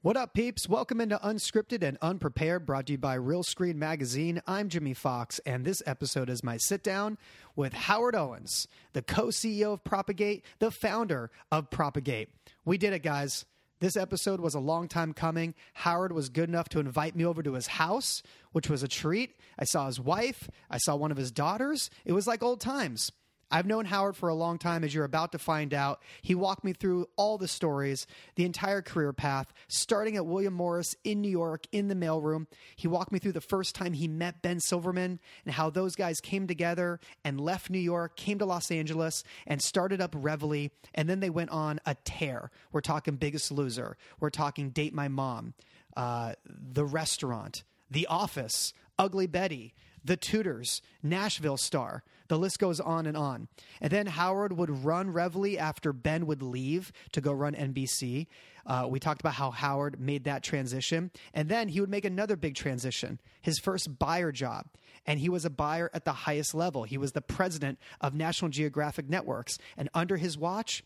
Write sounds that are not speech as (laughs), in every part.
What up, peeps? Welcome into Unscripted and Unprepared, brought to you by Realscreen Magazine. I'm Jimmy Fox, and this episode is my sit down with Howard Owens, the co CEO of Propagate, the founder of Propagate. We did it, guys. This episode was a long time coming. Howard was good enough to invite me over to his house, which was a treat. I saw his wife, I saw one of his daughters. It was like old times. I've known Howard for a long time, as you're about to find out. He walked me through all the stories, the entire career path, starting at William Morris in New York in the mailroom. He walked me through the first time he met Ben Silverman and how those guys came together and left New York, came to Los Angeles, and started up Reveille. And then they went on a tear. We're talking Biggest Loser. We're talking Date My Mom, uh, The Restaurant, The Office, Ugly Betty. The Tudors, Nashville Star. The list goes on and on. And then Howard would run Reveille after Ben would leave to go run NBC. Uh, we talked about how Howard made that transition. And then he would make another big transition his first buyer job. And he was a buyer at the highest level. He was the president of National Geographic Networks. And under his watch,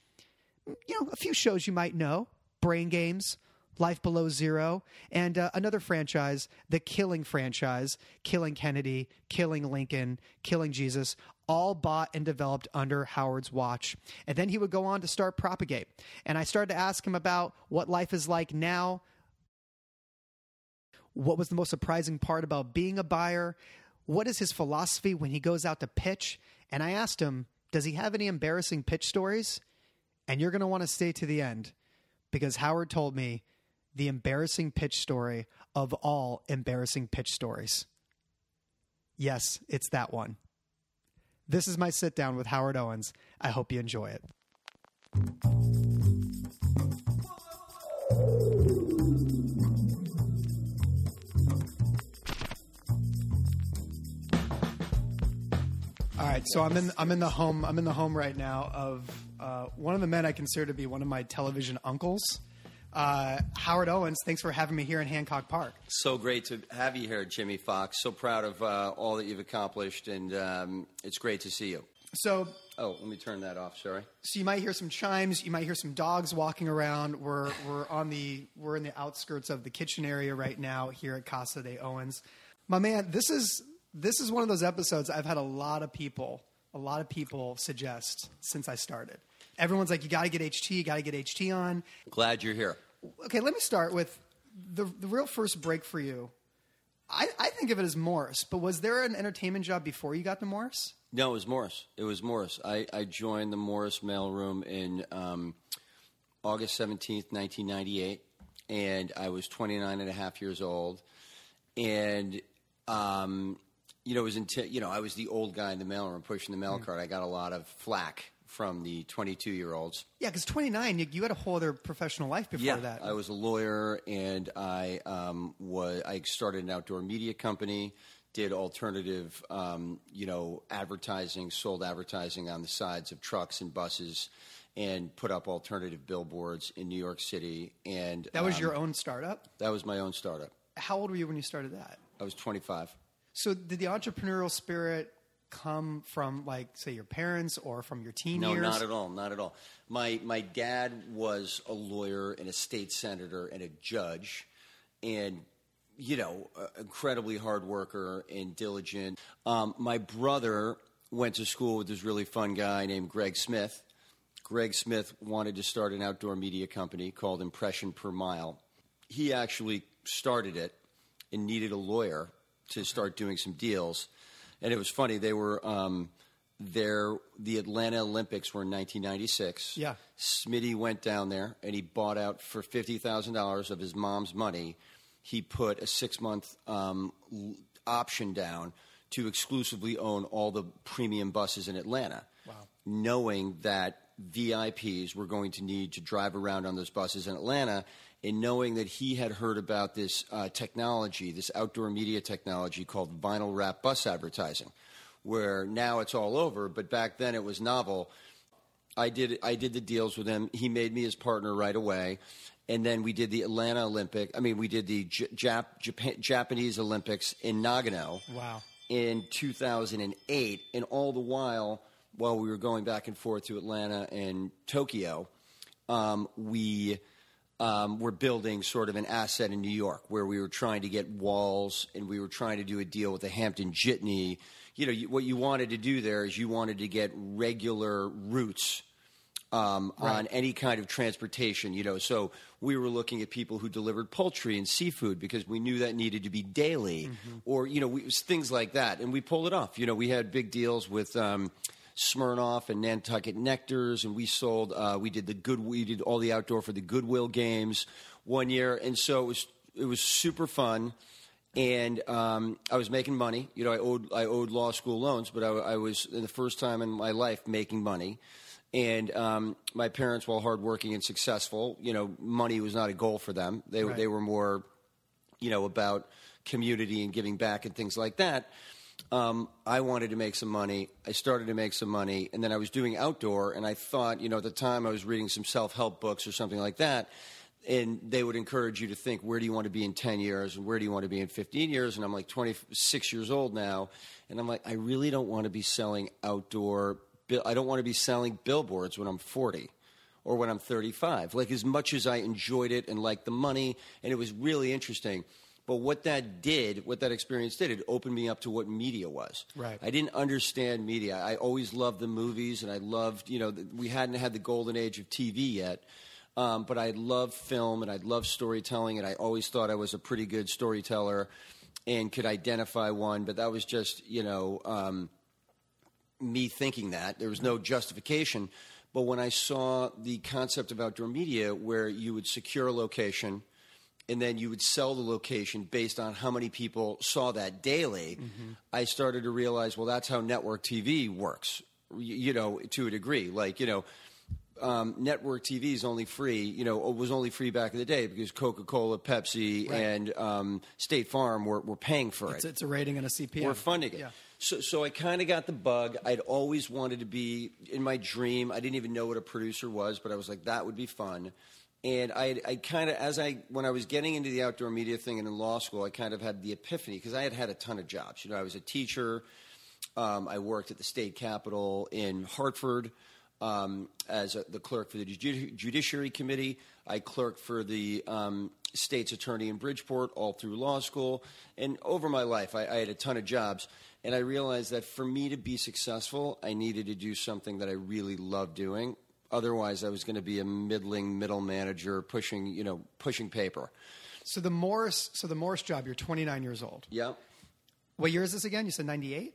you know, a few shows you might know Brain Games, Life Below Zero, and uh, another franchise, the Killing franchise, Killing Kennedy, Killing Lincoln, Killing Jesus, all bought and developed under Howard's watch. And then he would go on to start Propagate. And I started to ask him about what life is like now. What was the most surprising part about being a buyer? What is his philosophy when he goes out to pitch? And I asked him, does he have any embarrassing pitch stories? And you're going to want to stay to the end because Howard told me the embarrassing pitch story of all embarrassing pitch stories. Yes, it's that one. This is my sit down with Howard Owens. I hope you enjoy it. All right, so I'm in I'm in the home I'm in the home right now of uh, one of the men I consider to be one of my television uncles. Uh, Howard Owens, thanks for having me here in Hancock Park. So great to have you here, Jimmy Fox. So proud of uh, all that you've accomplished, and um, it's great to see you. So, Oh, let me turn that off. Sorry. so you might hear some chimes. You might hear some dogs walking around. We're we're on the we're in the outskirts of the kitchen area right now here at Casa de Owens. My man, this is this is one of those episodes I've had a lot of people a lot of people suggest since I started. Everyone's like, you got to get HT, you got to get HT on. Glad you're here. Okay, let me start with the the real first break for you. I, I think of it as Morris, but was there an entertainment job before you got to Morris? No, it was Morris. It was Morris. I, I joined the Morris mailroom in um, August 17th, 1998, and I was 29 and a half years old. And, um, you know, it was until, you know, I was the old guy in the mailroom pushing the mail cart. I got a lot of flack from the 22 year olds. Yeah, because 29, you, you had a whole other professional life before that. I was a lawyer, and I um, was I started an outdoor media company, did alternative, um, you know, advertising, sold advertising on the sides of trucks and buses, and put up alternative billboards in New York City. And that was um, your own startup. that was my own startup. How old were you when you started that? I was 25. So, did the entrepreneurial spirit come from, like, say, your parents or from your teen No, years? not at all. Not at all. My my dad was a lawyer and a state senator and a judge, and you know, a- incredibly hard worker and diligent. Um, my brother went to school with this really fun guy named Greg Smith. Greg Smith wanted to start an outdoor media company called Impression Per Mile. He actually started it and needed a lawyer to start doing some deals. And it was funny. They were um, there. The Atlanta Olympics were in 1996. Yeah. Smitty went down there and he bought out for fifty thousand dollars of his mom's money. He put a six month um, option down to exclusively own all the premium buses in Atlanta. Wow. Knowing that VIPs were going to need to drive around on those buses in Atlanta, and knowing that he had heard about this uh, technology, this outdoor media technology called vinyl wrap bus advertising, where now it's all over, but back then it was novel. I did I did the deals with him. He made me his partner right away, and then we did the Atlanta Olympic. I mean, we did the Jap- Japan, Japanese Olympics in Nagano Wow. in 2008, and all the while, while we were going back and forth to Atlanta and Tokyo, um, we um, were building sort of an asset in New York, where we were trying to get walls and we were trying to do a deal with the Hampton Jitney. You know, you, what you wanted to do there is you wanted to get regular routes um, on any kind of transportation. You know, so we were looking at people who delivered poultry and seafood because we knew that needed to be daily, or you know, we, things like that, and we pulled it off. You know, we had big deals with. Um, Smirnoff and Nantucket Nectars, and we sold. Uh, we did the good. We did all the outdoor for the Goodwill games one year, and so it was it was super fun. And um, I was making money. You know, I owed I owed law school loans, but I, I was in the first time in my life making money. And um, my parents, while hardworking and successful, you know, money was not a goal for them. They Right. they were more, you know, about community and giving back and things like that. Um, I wanted to make some money. I started to make some money, and then I was doing outdoor. And I thought, you know, at the time I was reading some self help books or something like that, and they would encourage you to think, where do you want to be in ten years, and where do you want to be in fifteen years? And I'm like 26 years old now, and I'm like, I really don't want to be selling outdoor. I don't want to be selling billboards when I'm 40 or when I'm 35. Like as much as I enjoyed it and liked the money, and it was really interesting. But what that did, what that experience did, it opened me up to what media was. Right. I didn't understand media. I always loved the movies, and I loved, you know, we hadn't had the golden age of TV yet. Um, but I loved film and I loved storytelling, and I always thought I was a pretty good storyteller and could identify one. But that was just, you know, um, me thinking that. There was no justification. But when I saw the concept of outdoor media where you would secure a location and then you would sell the location based on how many people saw that daily, I started to realize, well, that's how network TV works, you know, to a degree. Like, you know, um, network TV is only free, you know, it was only free back in the day because Coca Cola, Pepsi, Right. and um, State Farm were, were paying for It's, it. it's a rating and a CPM. We're funding it. Yeah. So, so I kind of got the bug. I'd always wanted to be in my dream. I didn't even know what a producer was, but I was like, that would be fun. And I, I kind of, as I, when I was getting into the outdoor media thing and in law school, I kind of had the epiphany because I had had a ton of jobs. You know, I was a teacher. Um, I worked at the state capitol in Hartford um, as a, the clerk for the Judi- Judiciary Committee. I clerked for the um, state's attorney in Bridgeport all through law school. And over my life, I, I had a ton of jobs. And I realized that for me to be successful, I needed to do something that I really loved doing. Otherwise, I was going to be a middling middle manager pushing, you know, pushing paper. So the Morris, so the Morris job, you're 29 years old. Yeah. What year is this again? You said 98.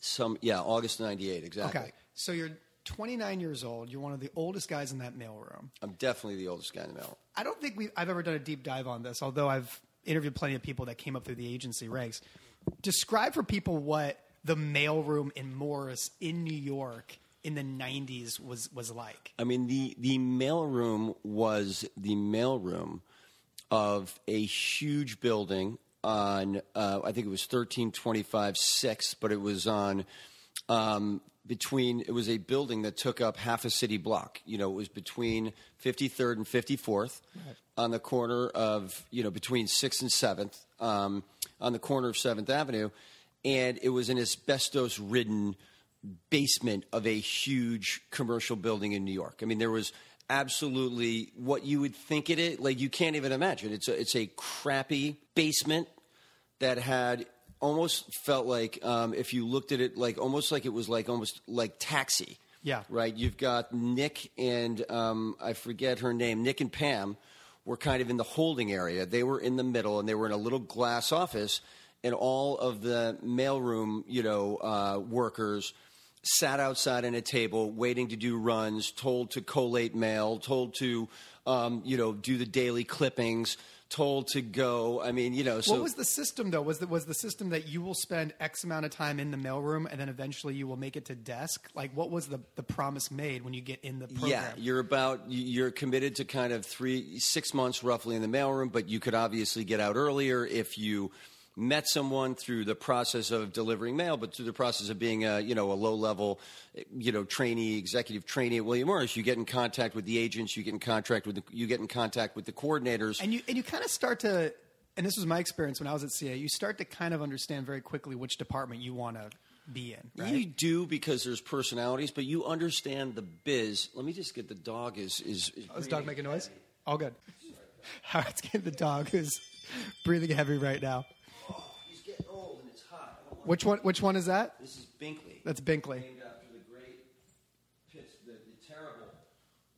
Some, yeah, August 98, exactly. Okay. So you're 29 years old. You're one of the oldest guys in that mailroom. I'm definitely the oldest guy in the middle. I don't think we I've ever done a deep dive on this, although I've interviewed plenty of people that came up through the agency ranks. Describe for people what the mailroom in Morris in New York in the 90s was was like. I mean, the the mailroom was the mailroom of a huge building on. Uh, I think it was thirteen twenty five six, but it was on um, between. It was a building that took up half a city block. You know, it was between fifty third and fifty fourth, on the corner of you know between sixth and seventh, um, on the corner of Seventh Avenue, and it was an asbestos ridden basement of a huge commercial building in New York. I mean, there was absolutely what you would think it is. Like you can't even imagine. It's a it's a crappy basement that had almost felt like um, if you looked at it like almost like it was like almost like taxi. Yeah. Right. You've got Nick and um, I forget her name. Nick and Pam were kind of in the holding area. They were in the middle, and they were in a little glass office. And all of the mailroom, you know, uh, workers sat outside on a table waiting to do runs, told to collate mail, told to, um, you know, do the daily clippings, told to go. I mean, you know, so what was the system though? Was the, was the system that you will spend X amount of time in the mailroom and then eventually you will make it to desk? Like what was the, the promise made when you get in the program? Yeah, you're about you're committed to kind of three six months roughly in the mailroom, but you could obviously get out earlier if you met someone through the process of delivering mail, but through the process of being a you know a low level you know trainee executive trainee at William Morris, you get in contact with the agents, you get in contact with the, you get in contact with the coordinators. and you and you kind of start to and this was my experience when I was at CA. You start to kind of understand very quickly which department you want to be in, right? You do because there's personalities, but you understand the biz. Let me just get the dog is is. is Oh, is the dog making noise? All good. (laughs) Howard's getting the dog who's (laughs) breathing heavy right now. He's getting old and it's hot. I don't want- Which one? Which one is that? This is Binkley. That's Binkley. named after the great Pitts, the, the terrible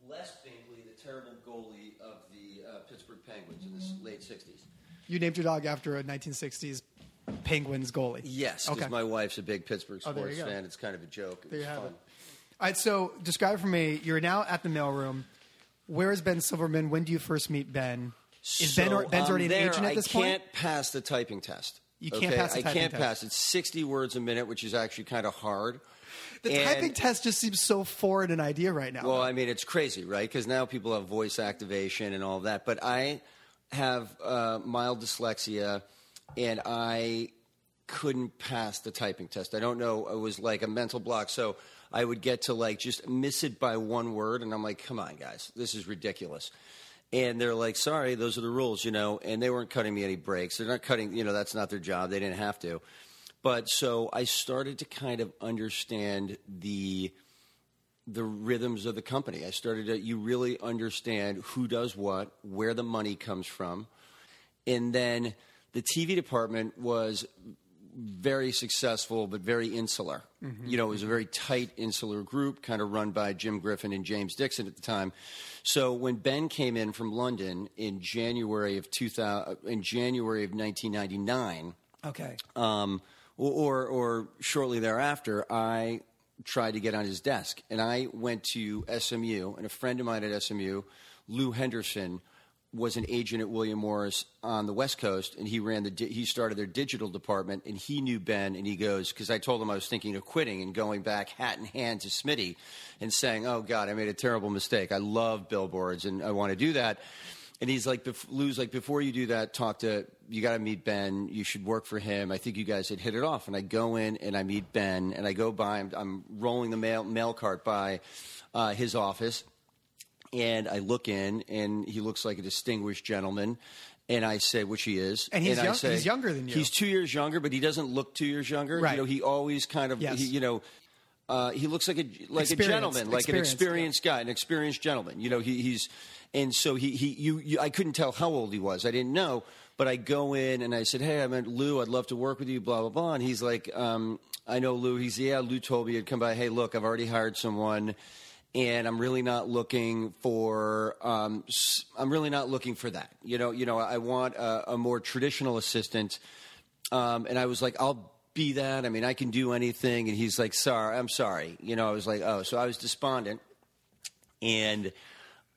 Les Binkley, the terrible goalie of the uh, Pittsburgh Penguins in the late '60s. You named your dog after a 1960s Penguins goalie. Yes, because Okay. my wife's a big Pittsburgh Oh, sports go. fan. It's kind of a joke. It There you have fun. it. All right. So describe for me. You're now at the mailroom. Where is Ben Silverman? When do you first meet Ben? Is Ben So, or, Ben's already an agent at this I point? can't pass the typing test. You can't okay? pass I can't test. pass. It's 60 words a minute, which is actually kind of hard. The And- typing test just seems so foreign an idea right now. Well, I mean, it's crazy, right? Because now people have voice activation and all that. But I have uh, mild dyslexia, and I couldn't pass the typing test. I don't know. It was like a mental block. So I would get to like just miss it by one word, and I'm like, come on, guys, this is ridiculous. And they're like, sorry, those are the rules, you know. And they weren't cutting me any breaks. They're not cutting, you know, that's not their job. They didn't have to. But so I started to kind of understand the the rhythms of the company. I started to you really understand who does what, where the money comes from. And then the TV department was very successful but very insular. You know, it was a very tight insular group kind of run by Jim Griffin and James Dixon at the time. So when Ben came in from London in January of 2000 in January of 1999, okay. um, or, or shortly thereafter, I tried to get on his desk. And I went to SMU, and a friend of mine at SMU, Lou Henderson, was an agent at William Morris on the West Coast, and he ran the di- he started their digital department, and he knew Ben, and he goes because I told him I was thinking of quitting and going back hat in hand to Smitty, and saying, "Oh God, I made a terrible mistake. I love billboards, and I want to do that." And he's like, bef- Lou's like, before you do that, talk to, you got to meet Ben. You should work for him. I think you guys had hit it off. And I go in and I meet Ben, and I go by, I'm, I'm rolling the mail, mail cart by uh, his office, and I look in, and he looks like a distinguished gentleman. And I say, which he is. And he's I young- say- he's younger than you. He's two years younger, but he doesn't look two years younger. Right. You know, he always kind of, Yes. he, you know, uh, he looks like a like a gentleman, like an Experienced, experienced guy, an experienced gentleman. You know, he, he's and so he he you, you I couldn't tell how old he was. I didn't know, but I go in and I said, "Hey, I met Lou. I'd love to work with you." Blah blah blah. And he's like, um, "I know Lou." He's yeah. Lou told me he'd come by. Hey, look, I've already hired someone. And I'm really not looking for. Um, I'm really not looking for that. You know. You know. I want a, a more traditional assistant. Um, and I was like, I'll be that. I mean, I can do anything. And he's like, sorry, I'm sorry. You know, I was like, oh, so I was despondent. And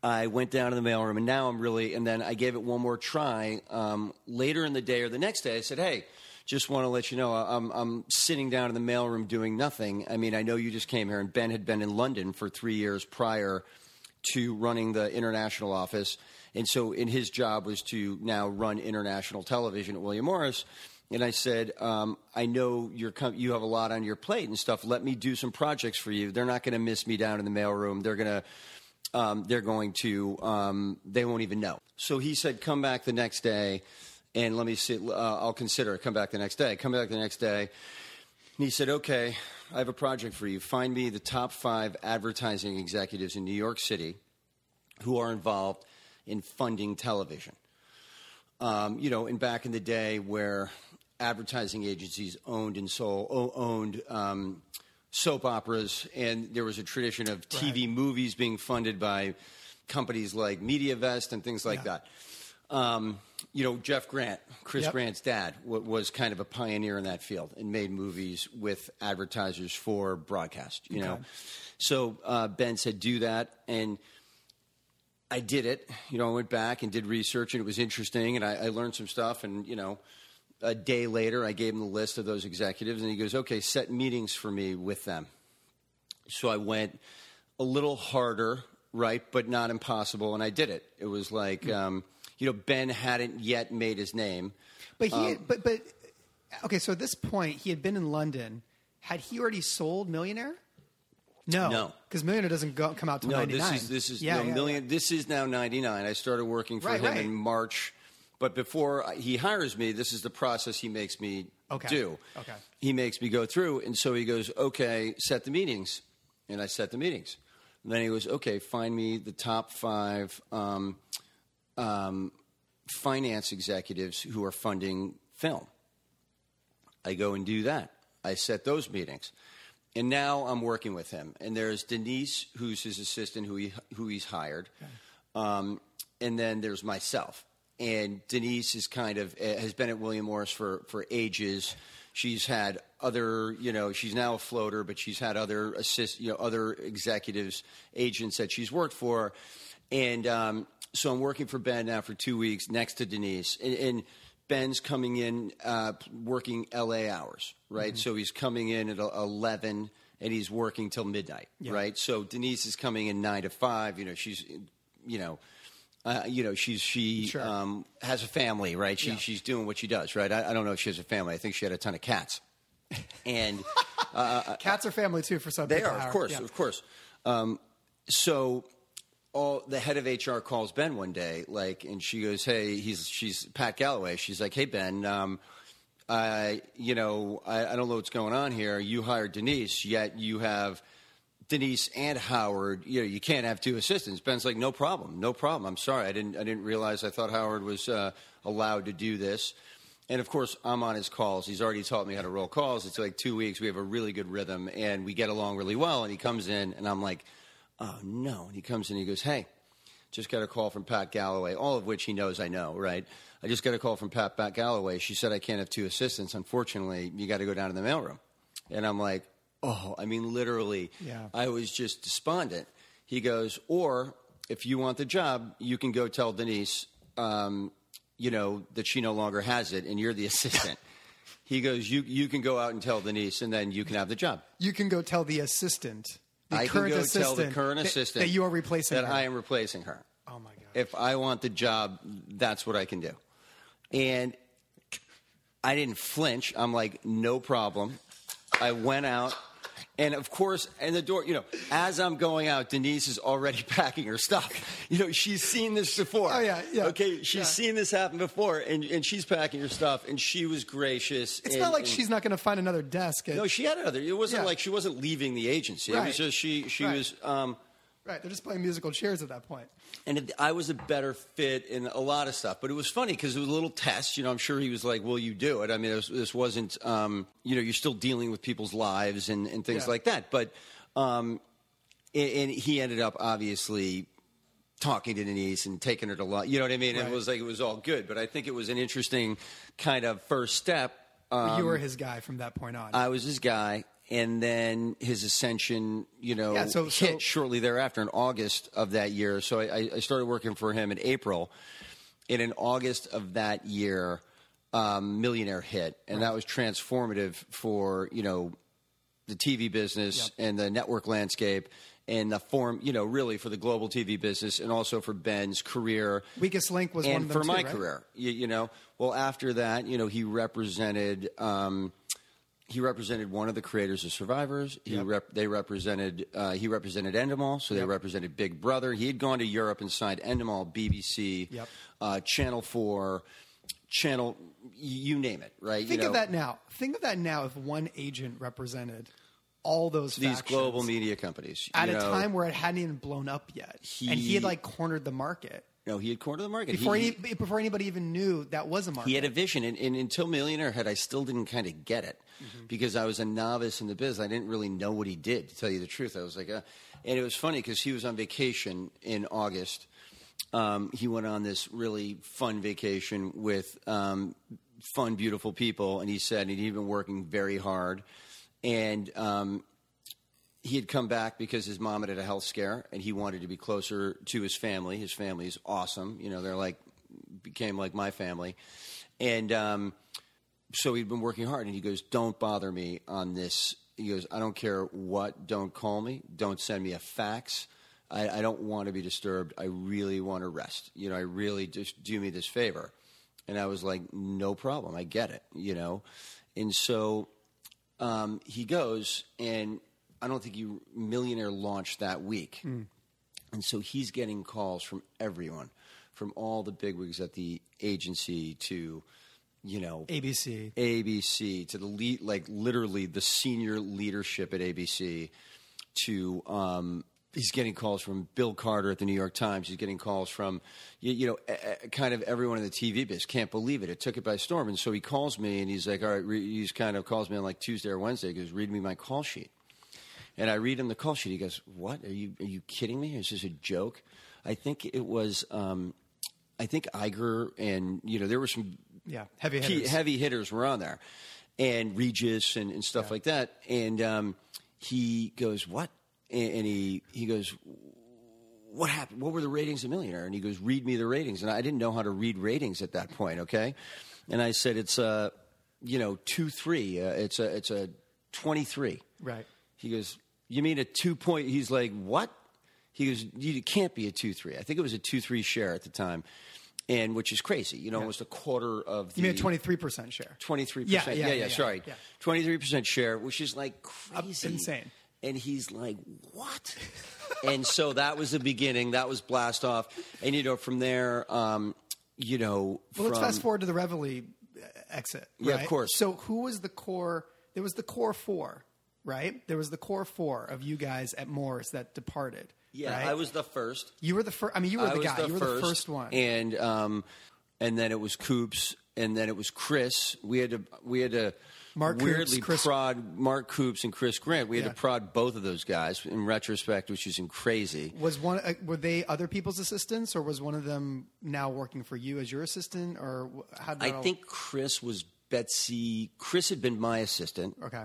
I went down to the mailroom, and now I'm really, and then I gave it one more try. Um, later in the day or the next day, I said, hey, just want to let you know I'm, I'm sitting down in the mailroom doing nothing. I mean, I know you just came here, and Ben had been in London for three years prior to running the international office. And so, in his job was to now run international television at William Morris. And I said, um, I know you're com- you have a lot on your plate and stuff. Let me do some projects for you. They're not going to miss me down in the mailroom. They're going to um, they're going to um, they won't even know. So he said, come back the next day, and let me see. Uh, I'll consider it. Come back the next day. Come back the next day. And he said, okay, I have a project for you. Find me the top five advertising executives in New York City who are involved in funding television. Um, you know, and back in the day where advertising agencies owned and sold owned um, soap operas, and there was a tradition of TV movies being funded by companies like MediaVest and things like Yeah. that. Um, you know, Jeff Grant, Chris Yep. Grant's dad, was kind of a pioneer in that field and made movies with advertisers for broadcast. You know, so uh, Ben said, "Do that," and I did it. You know, I went back and did research, and it was interesting, and I, I learned some stuff. And you know, a day later, I gave him the list of those executives, and he goes, "Okay, set meetings for me with them." So I went a little harder, right, but not impossible, and I did it. It was like, um, you know, Ben hadn't yet made his name. But he, Um, but but okay. So at this point, he had been in London. Had he already sold Millionaire? No, No. because Millionaire doesn't go, come out till No, ninety nine. this is this is yeah, no, yeah, million. This is now ninety nine. I started working for Right, him right. in March, but before he hires me, this is the process he makes me Okay. do. Okay. He makes me go through, and so he goes, "Okay, set the meetings," and I set the meetings. And then he goes, "Okay, find me the top five um, um, finance executives who are funding film." I go and do that. I set those meetings. And now I'm working with him. And there's Denise, who's his assistant, who, he, who he's hired. Um, and then there's myself. And Denise is kind of eh, has been at William Morris for, for ages. She's had other, you know, she's now a floater, but she's had other assist, you know, other executives, agents that she's worked for. And um, so I'm working for Ben now for two weeks next to Denise. And, and Ben's coming in uh, working LA hours, right? So he's coming in at 11 and he's working till midnight, right? So Denise is coming in 9 to 5. You know, she's, you know, uh, you know, she's she Sure. um, has a family, right? She, Yeah. She's doing what she does, right? I, I don't know if she has a family. I think she had a ton of cats. And (laughs) Cats are family too for some they are, of course, Yeah. of course. Um, so, all the head of HR calls Ben one day, like, and she goes, "Hey, he's she's Pat Galloway." She's like, "Hey, Ben, um, I, you know, I, I don't know what's going on here. You hired Denise, yet you have." Denise and Howard, you know, you can't have two assistants. Ben's like, no problem, no problem. I'm sorry, I didn't, I didn't realize. I thought Howard was uh, allowed to do this. And of course, I'm on his calls. He's already taught me how to roll calls. It's like two weeks. We have a really good rhythm, and we get along really well. And he comes in, and I'm like, oh no. And he comes in, and he goes, hey, just got a call from Pat Galloway, all of which he knows I know, right? I just got a call from Pat, Pat Galloway. She said I can't have two assistants. Unfortunately, you got to go down to the mailroom. And I'm like, oh, I mean, literally, Yeah. I was just despondent. He goes, or if you want the job, you can go tell Denise, um, you know, that she no longer has it, and you're the assistant. (laughs) he goes, you you can go out and tell Denise, and then you can have the job. You can go tell the assistant, the I current can go assistant, tell the current that- assistant that you are replacing that her. I am replacing her. oh my god. If I want the job, that's what I can do. And I didn't flinch. I'm like, no problem. I went out. And of course, and the door, you know, as I'm going out, Denise is already (laughs) packing her stuff. You know, she's seen this before. Oh, yeah, yeah. Okay, she's Yeah. seen this happen before, and, and she's packing her stuff, and she was gracious. it's and- not like and- she's not going to find another desk. At, No, she had another. It wasn't Yeah. like she wasn't leaving the agency. It Right. was just she, she Right. was. Um, right, they're just playing musical chairs at that point. and it, I was a better fit in a lot of stuff. But it was funny because it was a little test. You know, I'm sure he was like, "Will you do it?" I mean, it was, this wasn't. Um, you know, you're still dealing with people's lives and, and things Yeah. like that. But um, and, and he ended up obviously talking to Denise and taking her to lunch. You know what I mean? Right. It was like it was all good. But I think it was an interesting kind of first step. Um, you were his guy from that point on. I was his guy, and then his ascension, you know, Yeah, so- hit so- shortly thereafter in August of that year. So I, I started working for him in April, and in August of that year, um, Millionaire hit, and that was transformative for you know the TV business Yep. and the network landscape. And the form, you know, really for the global TV business, and also for Ben's career, Weakest Link was and one of them for too, my right? career. You, you know, well after that, you know, he represented um, he represented one of the creators of Survivors. He Yep. rep, they represented uh, he represented Endemol, so they Yep. represented Big Brother. He had gone to Europe and signed Endemol, BBC, Yep. uh, Channel Four, Channel you name it, right? Think you know, of that now. Think of that now. If one agent represented all those These global media companies at a know, time where it hadn't even blown up yet, and he He- had like cornered the market No, he had cornered the market before He- any, before anybody even knew that was a market. He had a vision, and, and until Millionaire Head, I still didn't kind of get it Mm-hmm. because I was a novice in the biz. I didn't really know what he did, to tell you the truth. I was like, uh, and it was funny because he was on vacation in August. Um, he went on this really fun vacation with um, fun, beautiful people, and he said he'd been working very hard, and um, he had come back because his mom had had a health scare and he wanted to be closer to his family. His family's awesome. You know, they're like, became like my family. And um, so he'd been working hard and he goes, Don't bother me on this. He goes, I don't care what. Don't call me. Don't send me a fax. I, I don't want to be disturbed. I really want to rest. You know, I really just do me this favor. And I was like, No problem. I get it, you know. And so um, he goes, and I don't think he Millionaire launched that week, and so he's getting calls from everyone, from all the bigwigs at the agency to you know, ABC. ABC to the lead, like literally the senior leadership at ABC. To um, he's getting calls from Bill Carter at the New York Times. He's getting calls from you, you know, a, a, kind of everyone in the TV biz. Can't believe it. It took it by storm. And so he calls me and he's like, all right. Re-, he's kind of calls me on like Tuesday or Wednesday. He goes, read me my call sheet. And I read him the call sheet. He goes, "What? Are you are you kidding me? Is this a joke?" I think it was. Um, I think Iger and you know there were some Yeah, heavy key, hitters. heavy hitters were on there, and Regis and, and stuff Yeah. like that. And um, he goes, "What?" And, and he he goes, "What happened? What were the ratings of Millionaire?" And he goes, "Read me the ratings." And I didn't know how to read ratings at that point. Okay, and I said, "It's uh, you know, two three. Uh, it's a it's a twenty three. Right. He goes, "You mean a two point?" He's like, "What?" He goes, "You it can't be a two three. I think it was a two three share at the time, and which is crazy. You know, almost a quarter of the You mean a twenty three percent share? Twenty three percent, yeah, Yeah, yeah, yeah. yeah, Sorry, yeah. twenty three percent share, which is like Up- crazy, insane. And he's like, "What?" and so that was the beginning. That was blast off, and you know, from there, um, you know, Well, let's fast forward to the Reveille uh, exit. Yeah, of course. So, who was the core? There was the core four, right? There was the core four of you guys at Morris that departed. Yeah, right? I was the first. You were the first. I mean, you were I the guy. the you were first, the first one. and um, and then it was Coops, and then it was Chris. We had to we had to Mark Coops, weirdly Chris- prod Mark Coops and Chris Grant. We had Yeah. to prod both of those guys in retrospect, which is crazy. was one? Uh, were they other people's assistants, or was one of them now working for you as your assistant, or how? Did I all- think Chris was Betsy. Chris had been my assistant, Okay.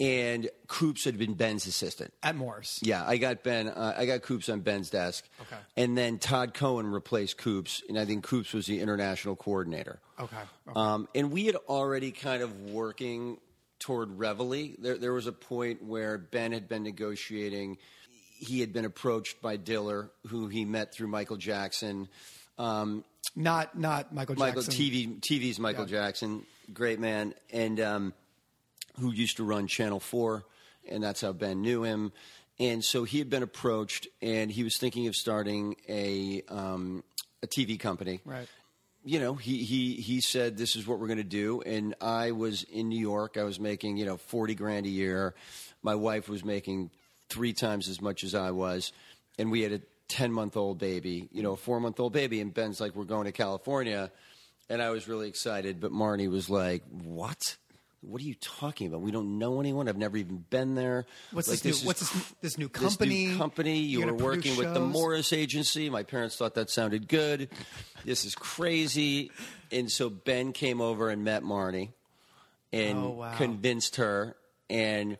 And Coops had been Ben's assistant. At Morris. Yeah, I got Ben. Uh, I got Coops on Ben's desk. Okay. And then Todd Cohen replaced Coops, and I think Coops was the international coordinator. Okay. okay. Um, and we had already kind of working toward Reveille. There, there was a point where Ben had been negotiating. He had been approached by Diller, who he met through Michael Jackson. Um, not not Michael Jackson. Michael TV TV's Michael Yeah. Jackson, great man, and um, who used to run Channel Four, and that's how Ben knew him. And so he had been approached, and he was thinking of starting a um, a TV company. Right. You know, he he he said this is what we're going to do, and I was in New York. I was making you know forty grand a year. My wife was making three times as much as I was, and we had a ten month old baby, you know, a four month old baby. And Ben's like, "We're going to California," and I was really excited. But Marnie was like, "What? What are you talking about? We don't know anyone. I've never even been there. What's Like, this, new? What's this, (sighs) this new this company? new company. You were working with the? Morris agency. My parents thought that sounded good. This is crazy. And so Ben came over and met Marnie and Oh, wow. convinced her. And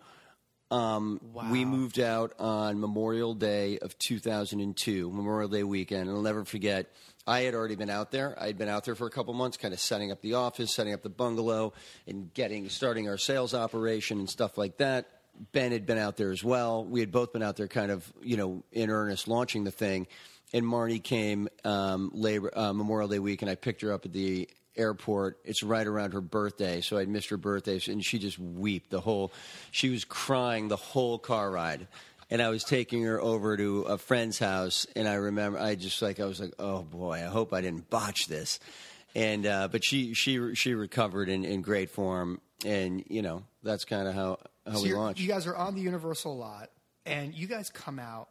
um, we moved out on Memorial Day of 2002, Memorial Day weekend. And I'll never forget, I had already been out there. I had been out there for a couple months, kind of setting up the office, setting up the bungalow, and getting starting our sales operation and stuff like that. Ben had been out there as well. We had both been out there, kind of, you know, in earnest, launching the thing. And Marnie came um, labor, uh, Memorial Day week, and I picked her up at the airport. It's right around her birthday, so I'd missed her birthday, and she just wept the whole. She was crying the whole car ride, and I was taking her over to a friend's house, and I remember I just like I was like, oh boy, I hope I didn't botch this, and uh, but she she she recovered in, in great form, and you know that's kind of how how So we launched. You guys are on the Universal lot, and you guys come out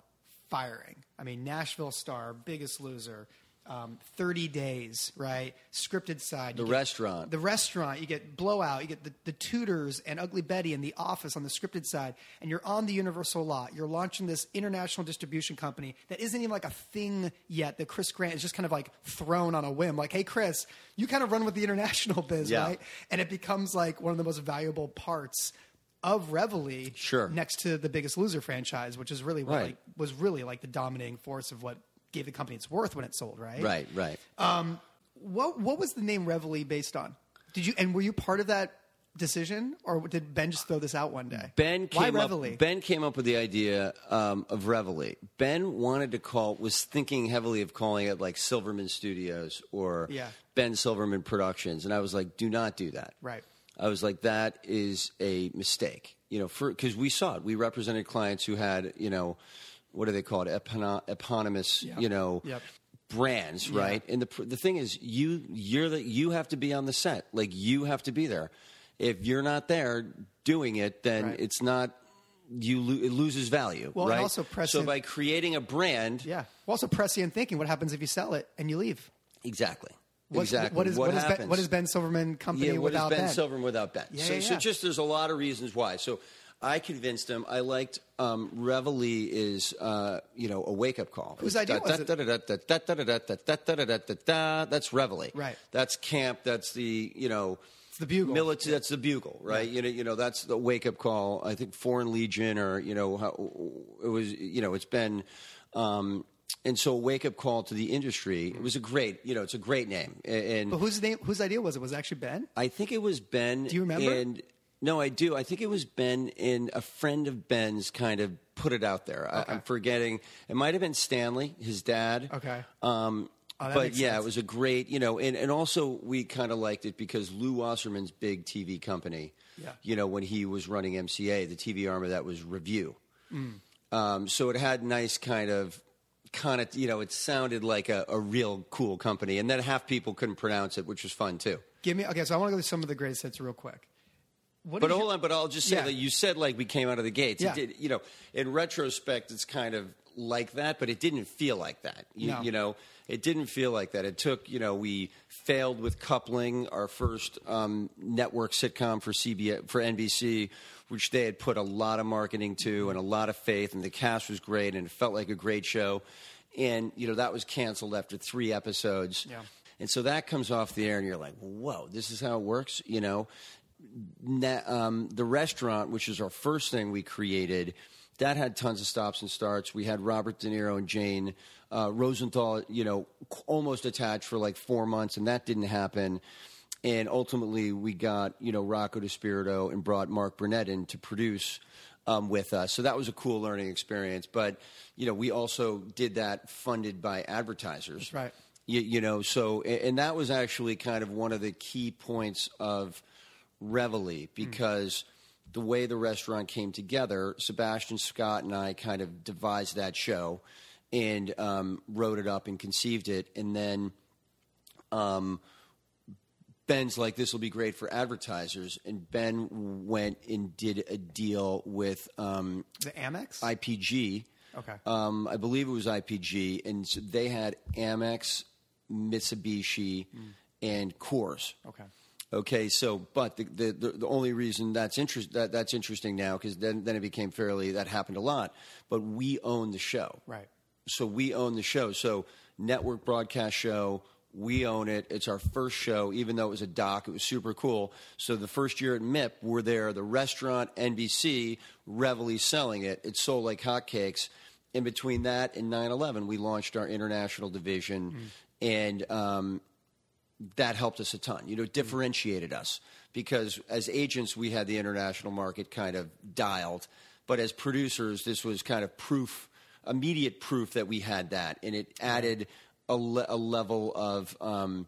firing. I mean, Nashville Star, Biggest Loser, um, 30 Days, right? Scripted side. The get- restaurant. The restaurant. You get Blowout. You get the, the Tudors and Ugly Betty and The Office on the scripted side, and you're on the Universal lot. You're launching this international distribution company that isn't even like a thing yet. That Chris Grant is just kind of like thrown on a whim. Like, hey, Chris, you kind of run with the international (laughs) biz, Yeah. right? And it becomes like one of the most valuable parts of Reveille, Sure. next to the Biggest Loser franchise, which is really what, Right. like, was really like the dominating force of what gave the company its worth when it sold, right? right, right. What what was the name Reveille based on? Did you and were you part of that decision, or did Ben just throw this out one day? Ben Why came Reveille? up. Ben came up with the idea um, of Reveille. Ben wanted to call, was thinking heavily of calling it like Silverman Studios or Yeah. Ben Silverman Productions, and I was like, do not do that. Right. I was like, that is a mistake. You know, for because we saw it. We represented clients who had, you know, what do they call it? Epono- eponymous, Yeah. you know, Yep. brands, right? And the the thing is, you you're the you have to be on the set, like you have to be there. If you're not there doing it, then Right. it's not you. Lo- it loses value, Well, right? also so by creating a brand, Yeah. Well, also prescient thinking. What happens if you sell it and you leave? exactly, What's- exactly. What is what, is ben, what is Ben Silverman company yeah, what without is Ben, Ben? Silverman without Ben? Yeah, so, yeah, so just there's a lot of reasons why. So I convinced him. I liked um, Reveille is uh, you know a wake up call. Whose idea was it? That's Reveille. Right. That's camp. That's the you know. It's the bugle. Military, that's the bugle, right? You know, you know, that's the wake up call. I think Foreign Legion, or you know, how, it was. You know, it's been, um, and so wake up call to the industry. It was a great, you know, it's a great name, and But whose name? Whose idea was it? Was it actually Ben? I think it was Ben. Do you remember? And no, I do. I think it was Ben and a friend of Ben's kind of put it out there. I, I'm forgetting. It might have been Stanley, his dad. Okay. Um, Oh, but yeah, sense. it was a great, you know, and, and also we kind of liked it because Lew Wasserman's big TV company, Yeah. you know, when he was running MCA, the TV arm of that was Revue. Mm. Um, so it had nice kind of, kind of, you know, it sounded like a, a real cool company. And then half people couldn't pronounce it, which was fun too. Give me. Okay, so I want to go through some of the greatest hits real quick. What But hold you- on, but I'll just say Yeah. that you said like we came out of the gates. Yeah. It did, you know, in retrospect, it's kind of like that, but it didn't feel like that. You, No. you know, it didn't feel like that. It took, you know, we failed with coupling our first um, network sitcom for CBS for NBC, which they had put a lot of marketing to and a lot of faith, and the cast was great, and it felt like a great show. And you know that was canceled after three episodes. Yeah. And so that comes off the air, and you're like, "Whoa, this is how it works," you know um, the restaurant, which is our first thing we created, that had tons of stops and starts. We had Robert De Niro and Jane uh, Rosenthal, you know, almost attached for like four months, and that didn't happen. And ultimately, we got you know Rocco DiSpirito and brought Mark Burnett in to produce um, with us. So that was a cool learning experience. But you know, we also did that funded by advertisers. That's right. You, you know, so and that was actually kind of one of the key points of Reveille because the way the restaurant came together, Sebastian Scott and I kind of devised that show and um, wrote it up and conceived it, and then um, Ben's like, "This will be great for advertisers," and Ben went and did a deal with um, the Amex. IPG. Okay. Um, I believe it was IPG, and so they had Amex, Mitsubishi, and Coors. okay. Okay, so but the the, the, the only reason that's interest that, that's interesting now because then then it became fairly that happened a lot. But we own the show, Right. So we own the show. So network broadcast show, we own it. It's our first show, even though it was a doc. It was super cool. So the first year at MIP, we're there. The restaurant, NBC, Reveille selling it. It sold like hotcakes. In between that and 9/11, we launched our international division, and um, that helped us a ton. You know, differentiated us because as agents, we had the international market kind of dialed, but as producers, this was kind of proof, immediate proof that we had that, and it added a, le- a level of. Um,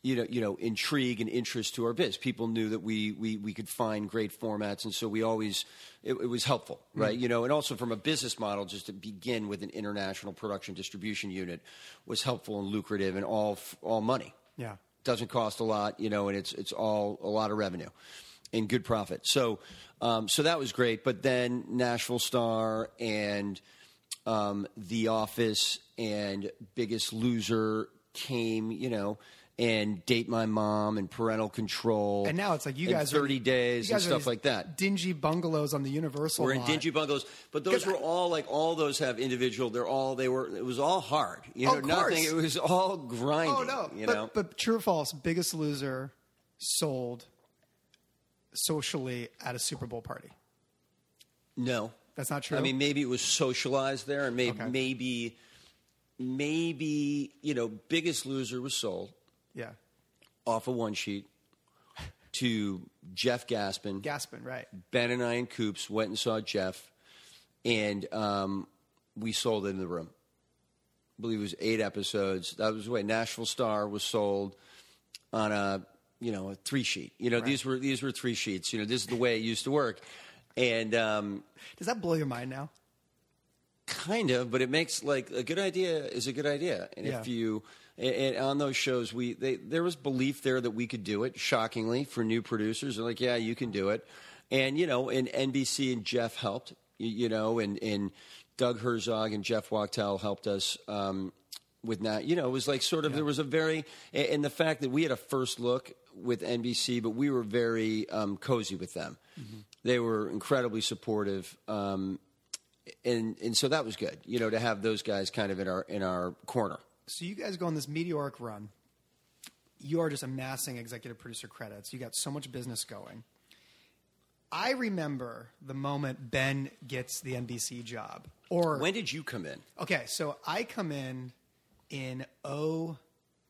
you know, you know, intrigue and interest to our biz. People knew that we we, we could find great formats, and so we always it, it was helpful, right? You know, and also from a business model, just to begin with an international production distribution unit was helpful and lucrative, and all all money Yeah. Doesn't cost a lot, you know, and it's it's all a lot of revenue and good profit. So um, so that was great. But then Nashville Star and um, The Office and Biggest Loser came, you know, and Date My Mom and Parental Control. And now it's like you guys are- 30 days and stuff like that. Dingy bungalows on the Universal. We're in lot. dingy bungalows, but those were all like all those have individual. They're all they were. It was all hard. You know, nothing. It was all grinding. Oh no! You but, know, but true or false? Biggest Loser sold socially at a Super Bowl party. no. That's not true. I mean, maybe it was socialized there, and maybe, Okay. maybe, maybe you know, Biggest Loser was sold yeah, off of one sheet to Jeff Gaspin. Gaspin, right? ben and I and Coops went and saw Jeff, and um, we sold it in the room. I believe it was eight episodes. That was the way Nashville Star was sold on a you know a three sheet. You know these were these were three sheets. You know this is the way it used to work, and um, Does that blow your mind now? kind of, but it makes like a good idea is a good idea, and Yeah. if you and, and on those shows, we they, there was belief there that we could do it. Shockingly, for new producers, they're like, "Yeah, you can do it," and you know, and NBC and Jeff helped, you, you know, and and Doug Herzog and Jeff Wachtel helped us. Um, with that, you know, it was like sort of there was a very and the fact that we had a first look with NBC, but we were very um, cozy with them. They were incredibly supportive, um, and and so that was good, you know, to have those guys kind of in our in our corner. So you guys go on this meteoric run. You are just amassing executive producer credits. You got so much business going. I remember the moment Ben gets the NBC job. Or When did you come in? okay, so I come in in oh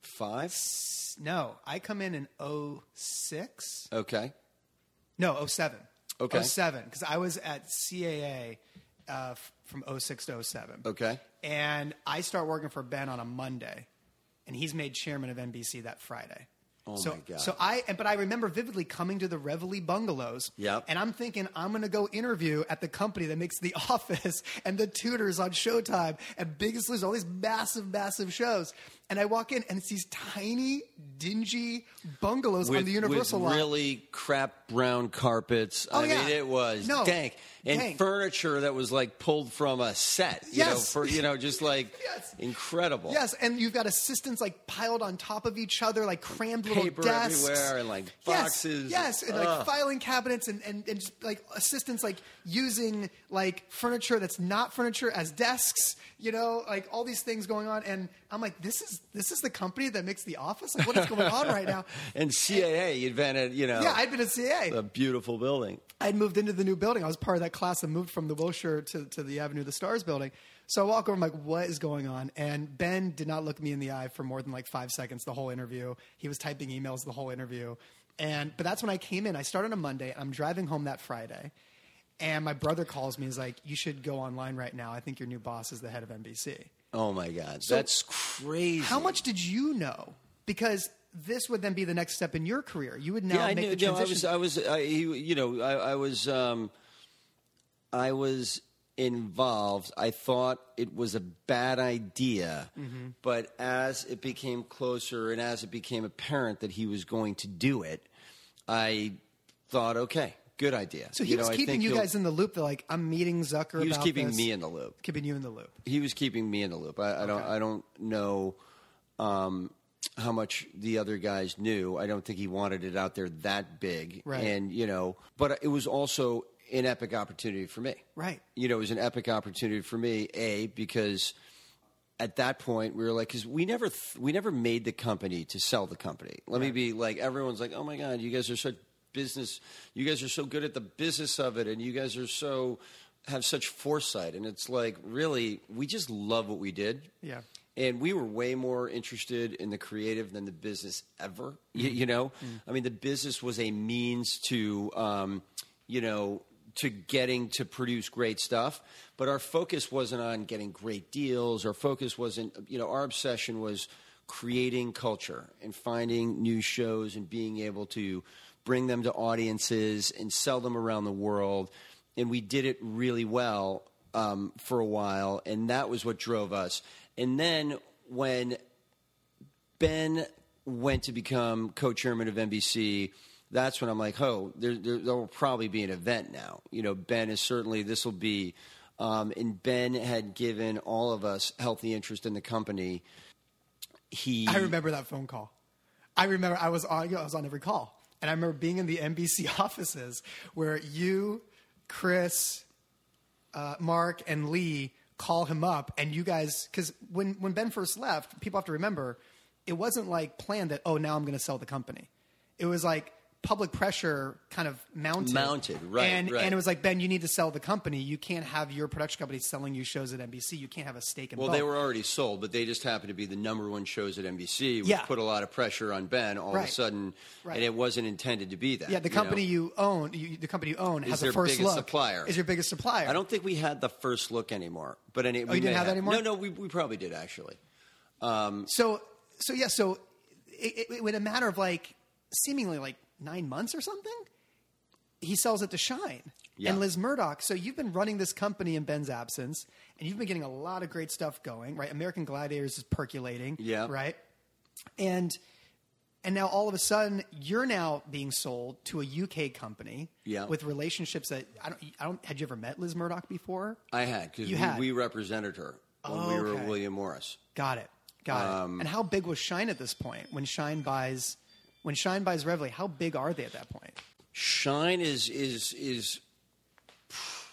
Five. no, I come in in oh six. Okay. No, oh seven. Okay. Oh seven, because I was at CAA uh, f- from 06 to 07. Okay. And I start working for Ben on a Monday, and he's made chairman of NBC that Friday. Oh, so, my God. So I, but I remember vividly coming to the Reveille bungalows. Yep. And I'm thinking I'm going to go interview at the company that makes The (laughs) Office and The Tudors on Showtime and Biggest Loser, all these massive, massive shows. And I walk in, and it's these tiny, dingy bungalows on the Universal with lot. really crap brown carpets. Oh, I yeah. mean, it was No. dank and Dank. furniture that was like pulled from a set. You know, Yes. for you know, just like (laughs) Yes. incredible. Yes, and you've got assistants like piled on top of each other, like crammed little Paper desks everywhere and, like, Yes, boxes. Yes, and like Ugh. filing cabinets and, and, and just like assistants like using like furniture that's not furniture as desks. You know, like all these things going on, and I'm like, this is this is the company that makes the office. Like, what is going on right now? (laughs) And CAA invented, you know, Yeah, I'd been at CAA. a beautiful building. I'd moved into the new building. I was part of that class that moved from the Wilshire to, to the Avenue of the Stars building. So I walk over, I'm like, what is going on? And Ben did not look me in the eye for more than like five seconds the whole interview. He was typing emails the whole interview. And but that's when I came in. I started on a Monday. I'm driving home that Friday. And my brother calls me. He's like, you should go online right now. I think your new boss is the head of NBC. Oh my God, that's crazy. How much did you know? Because this would then be the next step in your career. You would now yeah, I make knew. the no, I transition. was. I was. I, you know, I, I was. Um, I was involved. I thought it was a bad idea, Mm-hmm. but as it became closer and as it became apparent that he was going to do it, I thought, okay, good idea. so he You was know, keeping you guys in the loop. They're like, I'm meeting Zucker. He was keeping this. me in the loop. keeping you in the loop. he was keeping me in the loop. I, I don't. I don't know um, how much the other guys knew. I don't think he wanted it out there that big. Right. And you know, but it was also an epic opportunity for me. Right. You know, it was an epic opportunity for me. A because at that point we were like, because we never th- we never made the company to sell the company. Let me be like, everyone's like, oh my god, you guys are such business. You guys are so good at the business of it, and you guys are so have such foresight. And it's like, really, we just love what we did. Yeah. And we were way more interested in the creative than the business ever. You, you know, I mean, the business was a means to, um, you know, to getting to produce great stuff. But our focus wasn't on getting great deals. Our focus wasn't, you know, our obsession was creating culture and finding new shows and being able to bring them to audiences and sell them around the world. And we did it really well um, for a while, and that was what drove us. And then when Ben went to become co-chairman of NBC, that's when I'm like, oh, there, there, there will probably be an event now. You know, Ben is certainly this will be, um, and Ben had given all of us healthy interest in the company. He, I remember that phone call. I remember I was on. I was on every call, and I remember being in the NBC (laughs) offices where you, Chris, uh, Mark, and Lee call him up, and you guys, because when when Ben first left, people have to remember, it wasn't like planned that oh now I'm going to sell the company. It was like public pressure kind of mounted. Mounted, right, And right. and it was like Ben, you need to sell the company. You can't have your production company selling you shows at NBC. You can't have a stake in. well, both. they were already sold, but they just happened to be the number one shows at NBC, which Yeah. put a lot of pressure on Ben all of a sudden, Right. and it wasn't intended to be that. Yeah, the you know? company you own, you, the company you own has their a first biggest look. supplier. Is your biggest supplier? I don't think we had the first look anymore, but any, oh, we Oh, you didn't have that anymore? No, no, we, we probably did actually. Um, so, so yeah, so it, it, in a matter of like seemingly like nine months or something, he sells it to Shine. Yeah. And Liz Murdoch, so you've been running this company in Ben's absence, and you've been getting a lot of great stuff going, right? American Gladiators is percolating, Yeah. right? And and now all of a sudden you're now being sold to a UK company, Yeah. with relationships that I don't. I don't. Had you ever met Liz Murdoch before? I had because we, had. we represented her when Oh, we were okay. William Morris. Got it. Got Um, it. And how big was Shine at this point? When Shine buys, when Shine buys Reveille, how big are they at that point? Shine is is is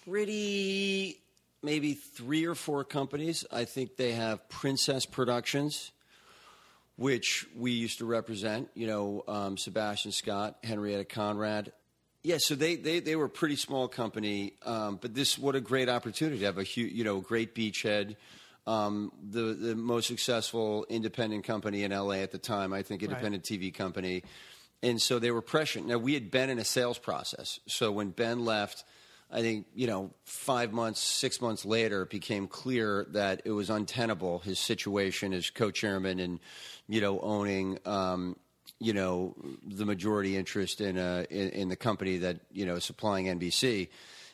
pretty maybe three or four companies. I think they have Princess Productions, which we used to represent. You know, um, Sebastian Scott, Henrietta Conrad. Yeah, so they, they, they were a pretty small company, um, but this what a great opportunity to have a huge, you know great beachhead, um, the the most successful independent company in LA at the time. I think independent TV company, and so they were prescient. Now we had been in a sales process, so when Ben left, I think you know five months, six months later, it became clear that it was untenable his situation as co-chairman and you know owning. Um, you know the majority interest in uh in, in the company that you know supplying NBC,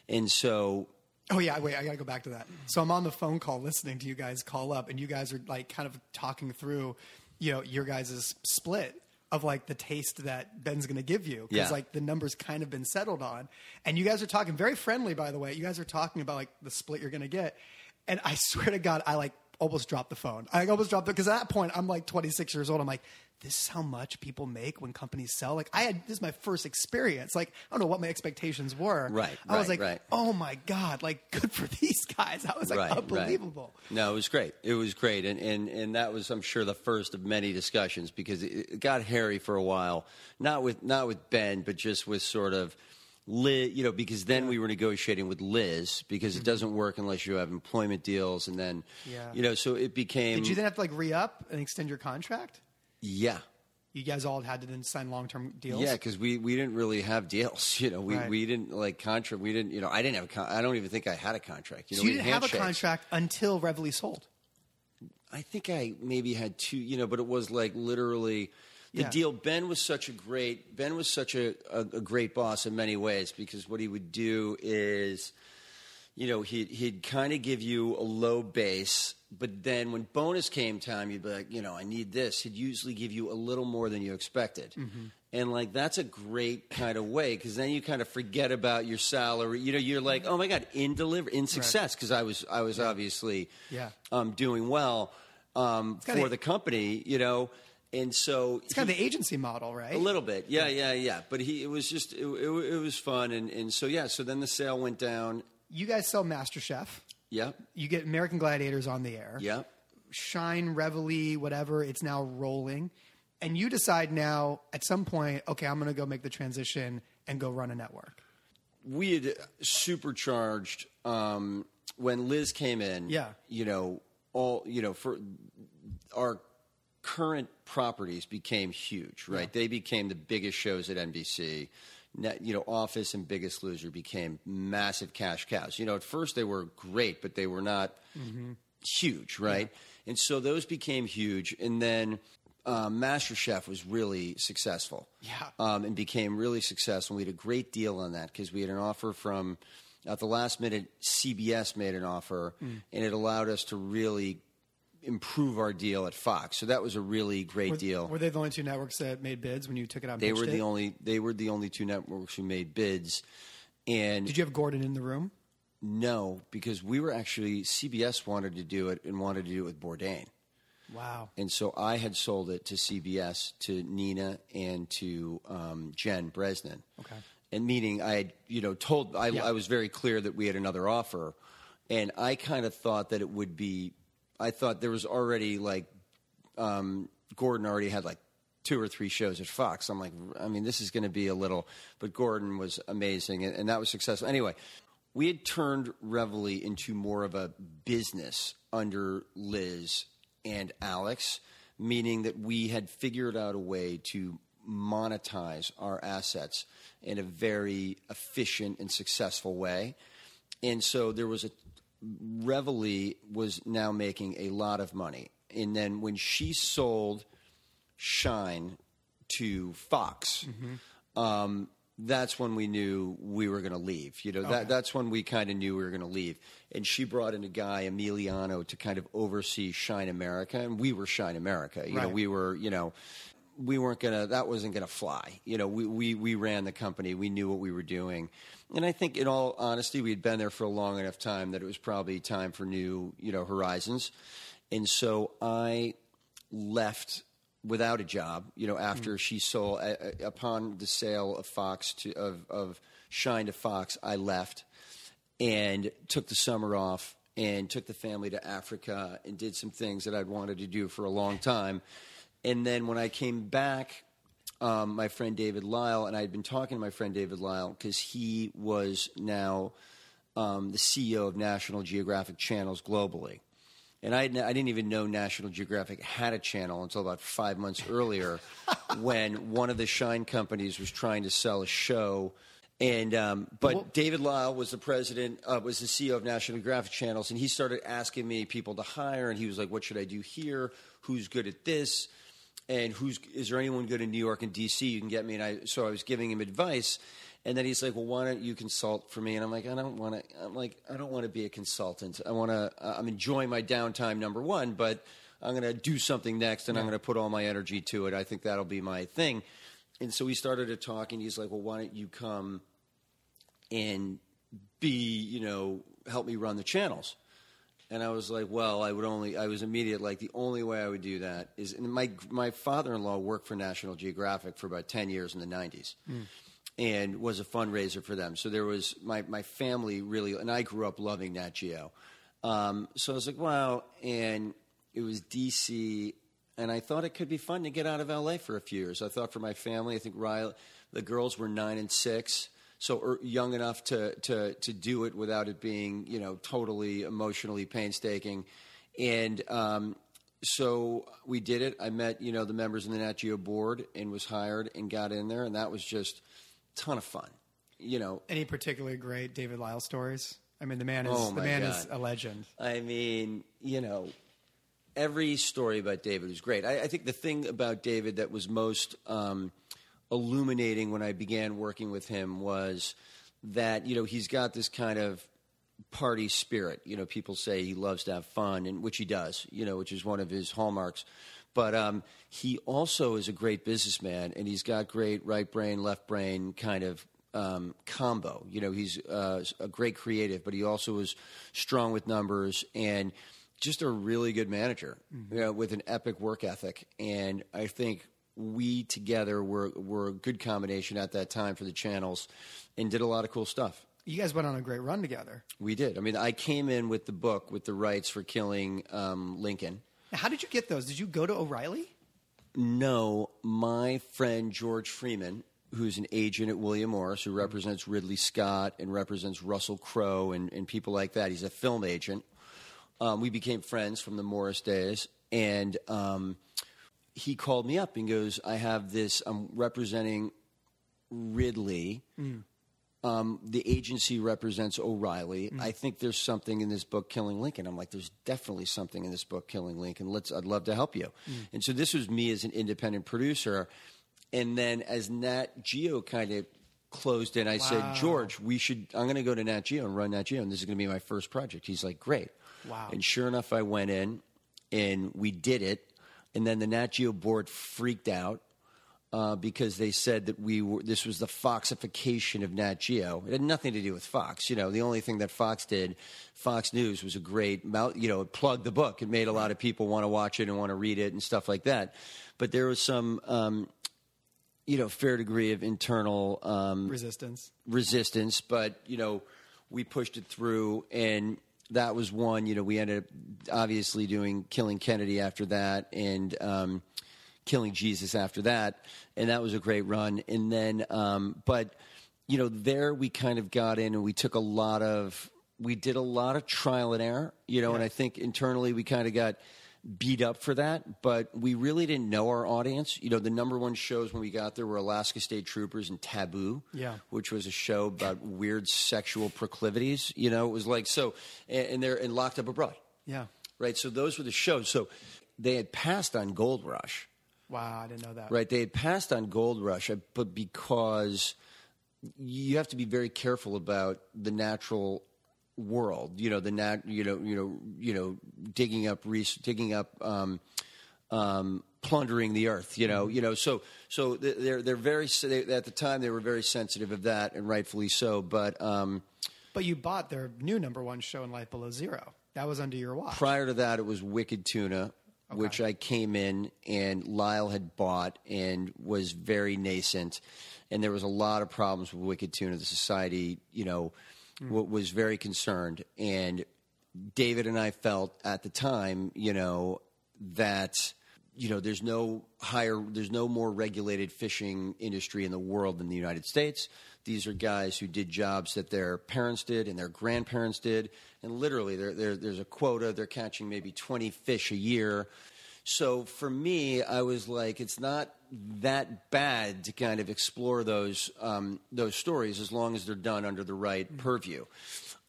and so Oh yeah, wait, I gotta go back to that. So I'm on the phone call listening to you guys call up, and you guys are like kind of talking through, you know, your guys' split of like the taste that Ben's gonna give you because Yeah. like the numbers kind of been settled on, and you guys are talking very friendly, by the way. You guys are talking about like the split you're gonna get, and I (laughs) swear to God, I like almost dropped the phone. I almost dropped it because at that point I'm like 26 years old. I'm like. This is how much people make when companies sell. Like I had this is my first experience. Like I don't know what my expectations were. Right, I was like, right. oh my god, like good for (laughs) these guys. That was like right, unbelievable. Right. No, it was great. It was great, and, and and that was, I'm sure, the first of many discussions because it, got hairy for a while. Not with not with Ben, but just with sort of. Liz, you know, because then we were negotiating with Liz because it doesn't work unless you have employment deals, and then, Mm-hmm. Yeah. you know, so it became. Did you then have to like re up and extend your contract? Yeah, You guys all had to then sign long term deals. Yeah, because we, we didn't really have deals. (laughs) You know, we, Right. we didn't like contract. We didn't. You know, I didn't have. A con- I don't even think I had a contract. You know, you didn't have a contract until Reveille sold. I think I maybe had two. You know, but it was like literally the Yeah. deal. Ben was such a great. Ben was such a, a, a great boss in many ways because what he would do is. You know, he'd, he'd kind of give you a low base, but then when bonus came time, you'd be like, you know, I need this. He'd usually give you a little more than you expected. And like that's a great kind of way because then you kind of forget about your salary. You know, you're like, oh my god, in deliver in success because I was I was obviously Yeah. um, doing well um, for the company. You know, and so It's kind of the agency model, right? a little bit, yeah, yeah, yeah. But he, it was just, it, it, it was fun, and, and so yeah. So then the sale went down. You guys sell MasterChef. Yep, You get American Gladiators on the air. yep. Shine, Reveille, whatever. It's now rolling. And you decide now at some point, okay, I'm going to go make the transition and go run a network. we had supercharged um, when Liz came in. Yeah. you know, all you know for our current properties became huge, right? They became the biggest shows at NBC. Net, you know, Office and Biggest Loser became massive cash cows. You know, at first they were great, but they were not huge, right? And so those became huge, and then um, MasterChef was really successful. Yeah. um, and became really successful. We had a great deal on that because we had an offer from at the last minute. CBS made an offer, Mm. and it allowed us to really improve our deal at Fox. So that was a really great Were, deal. were they the only two networks that made bids when you took it out? they were the it? only they were the only two networks who made bids. And Did you have Gordon in the room? no, because we were actually CBS wanted to do it and wanted to do it with Bourdain. Wow. And so I had sold it to CBS, to Nina, and to um, Jen Bresnan. Okay. And meaning I had, you know, told, I, Yeah. I was very clear that we had another offer. And I kind of thought that it would be, I thought there was already like, um, Gordon already had like two or three shows at Fox. I'm like, I mean, this is going to be a little, but Gordon was amazing, and, and that was successful. Anyway, we had turned Reveille into more of a business under Liz and Alex, meaning that we had figured out a way to monetize our assets in a very efficient and successful way. And so there was a Reveille was now making a lot of money. And then when she sold Shine to Fox, um, that's when we knew we were going to leave. You know, that that's when we kind of knew we were going to leave. And she brought in a guy, Emiliano, to kind of oversee Shine America, and we were Shine America. You know, we were, you know, we weren't gonna. That wasn't gonna fly. You know, we we we ran the company. We knew what we were doing, and I think, in all honesty, we had been there for a long enough time that it was probably time for new, you know, horizons. And so I left without a job. You know, after she sold uh, uh, upon the sale of Fox to of of Shine to Fox, I left and took the summer off and took the family to Africa and did some things that I'd wanted to do for a long time. And then when I came back, um, my friend David Lyle, and I had been talking to my friend David Lyle because he was now um, the CEO of National Geographic channels globally. And I, I didn't even know National Geographic had a channel until about five months earlier (laughs) when one of the Shine companies was trying to sell a show. And um, but David Lyle was the president, uh, was the CEO of National Geographic channels, and he started asking me people to hire, and he was like, "What should I do here? Who's good at this? And who's is there anyone good in New York and D.C. you can get me?" And I so I was giving him advice, and then he's like, "Well, why don't you consult for me?" And I'm like, "I don't want to. I'm like, I don't want to be a consultant. I want to. I'm enjoying my downtime, number one, but I'm going to do something next, and I'm going to put all my energy to it. I think that'll be my thing." And so we started to talk, and he's like, "Well, why don't you come and be, you know, help me run the channels?" And I was like, well, I would only, I was immediate, like, the only way I would do that is, and my, my father in law worked for National Geographic for about 10 years in the 90s and was a fundraiser for them. So there was, my, my family really, and I grew up loving Nat Geo. Um, so I was like, wow. And it was DC, and I thought it could be fun to get out of LA for a few years. I thought for my family, I think Riley, the girls were nine and six so er, young enough to, to, to do it without it being you know totally emotionally painstaking and um, so we did it i met you know the members of the nat geo board and was hired and got in there and that was just a ton of fun you know Any particularly great David Lyle stories? I mean, the man is Oh, the man is a legend. I mean, you know, every story about David was great. I, I think the thing about David that was most um, illuminating when I began working with him was that, you know, he's got this kind of party spirit. You know, people say he loves to have fun, and which he does, you know, which is one of his hallmarks. But um, he also is a great businessman, and he's got great right brain, left brain kind of um, combo. You know, he's uh, a great creative, but he also is strong with numbers and just a really good manager you know, with an epic work ethic. And I think we together were were a good combination at that time for the channels, and did a lot of cool stuff. You guys went on a great run together. We did. I mean, I came in with the book with the rights for killing um, Lincoln. Now, how did you get those? Did you go to O'Reilly? No, my friend George Freeman, who's an agent at William Morris, who represents Ridley Scott and represents Russell Crowe and, and people like that. He's a film agent. Um, we became friends from the Morris days, and um, he called me up and goes, "I have this. I'm representing Ridley." Hmm. Um, the agency represents O'Reilly. Hmm. I think there's something in this book, Killing Lincoln. I'm like, there's definitely something in this book, Killing Lincoln. Let's, I'd love to help you. Hmm. And so this was me as an independent producer, and then as Nat Geo kind of closed in, I said, George, we should. I'm going to go to Nat Geo and run Nat Geo, and this is going to be my first project. He's like, great. Wow. And sure enough, I went in, and we did it. And then the Nat Geo board freaked out uh, because they said that we were this was the Foxification of Nat Geo. It had nothing to do with Fox. You know, the only thing that Fox did, Fox News was a great mouth. You know, it plugged the book. It made a lot of people want to watch it and want to read it and stuff like that. But there was some, um, you know, fair degree of internal um, Resistance. resistance, but you know, we pushed it through, and that was one. You know, we ended up obviously doing killing Kennedy after that, and um, killing Jesus after that, and that was a great run. And then, um, but you know, there we kind of got in, and we took a lot of, we did a lot of trial and error. You know, and I think internally we kind of got beat up for that, but we really didn't know our audience. You know, the number one shows when we got there were Alaska State Troopers and Taboo, Yeah. which was a show about weird sexual proclivities. You know, it was like so, and, and they're and Locked Up Abroad, Yeah. right? So those were the shows. So they had passed on Gold Rush, Wow, I didn't know that. right? They had passed on Gold Rush, but because you have to be very careful about the natural world. You know, the nat, you know, you know, you know, digging up, res- digging up, um, um, plundering the earth. You know, you know. So, so they're they're very they, at the time they were very sensitive of that, and rightfully so. But um, But you bought their new number one show in Life Below Zero. That was under your watch. prior to that, it was Wicked Tuna, which I came in and Lyle had bought and was very nascent, and there was a lot of problems with Wicked Tuna. The society, you know, Mm-hmm. w- was very concerned, and David and I felt at the time, you know, that you know there's no higher there's no more regulated fishing industry in the world than the United States. These are guys who did jobs that their parents did and their grandparents did, and literally there there's a quota. They're catching maybe 20 fish a year. So for me, I was like, it's not that bad to kind of explore those um, those stories as long as they're done under the right purview.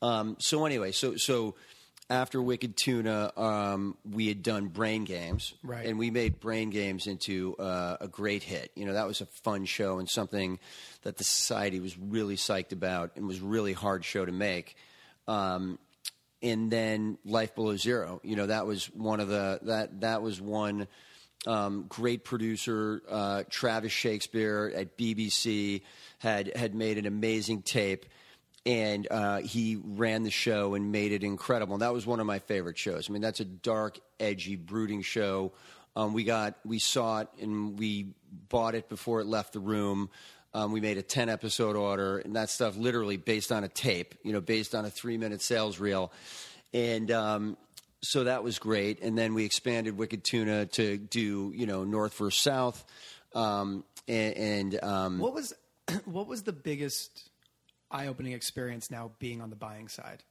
Um, so anyway, so so after Wicked Tuna, um, we had done Brain Games, Right. and we made Brain Games into uh, a great hit. You know, that was a fun show and something that the society was really psyched about and was really hard show to make. Um, and then Life Below Zero, you know, that was one of the that that was one um, great producer, uh, Travis Shakespeare at BBC had had made an amazing tape and uh, he ran the show and made it incredible. And that was one of my favorite shows. I mean, that's a dark, edgy, brooding show. Um, we got we saw it and we bought it before it left the room. Um, we made a ten episode order, and that stuff literally based on a tape, you know, based on a three minute sales reel, and um, so that was great. And then we expanded Wicked Tuna to do you know North versus South, um, and, and um, What was (clears throat) what was the biggest eye opening experience now being on the buying side?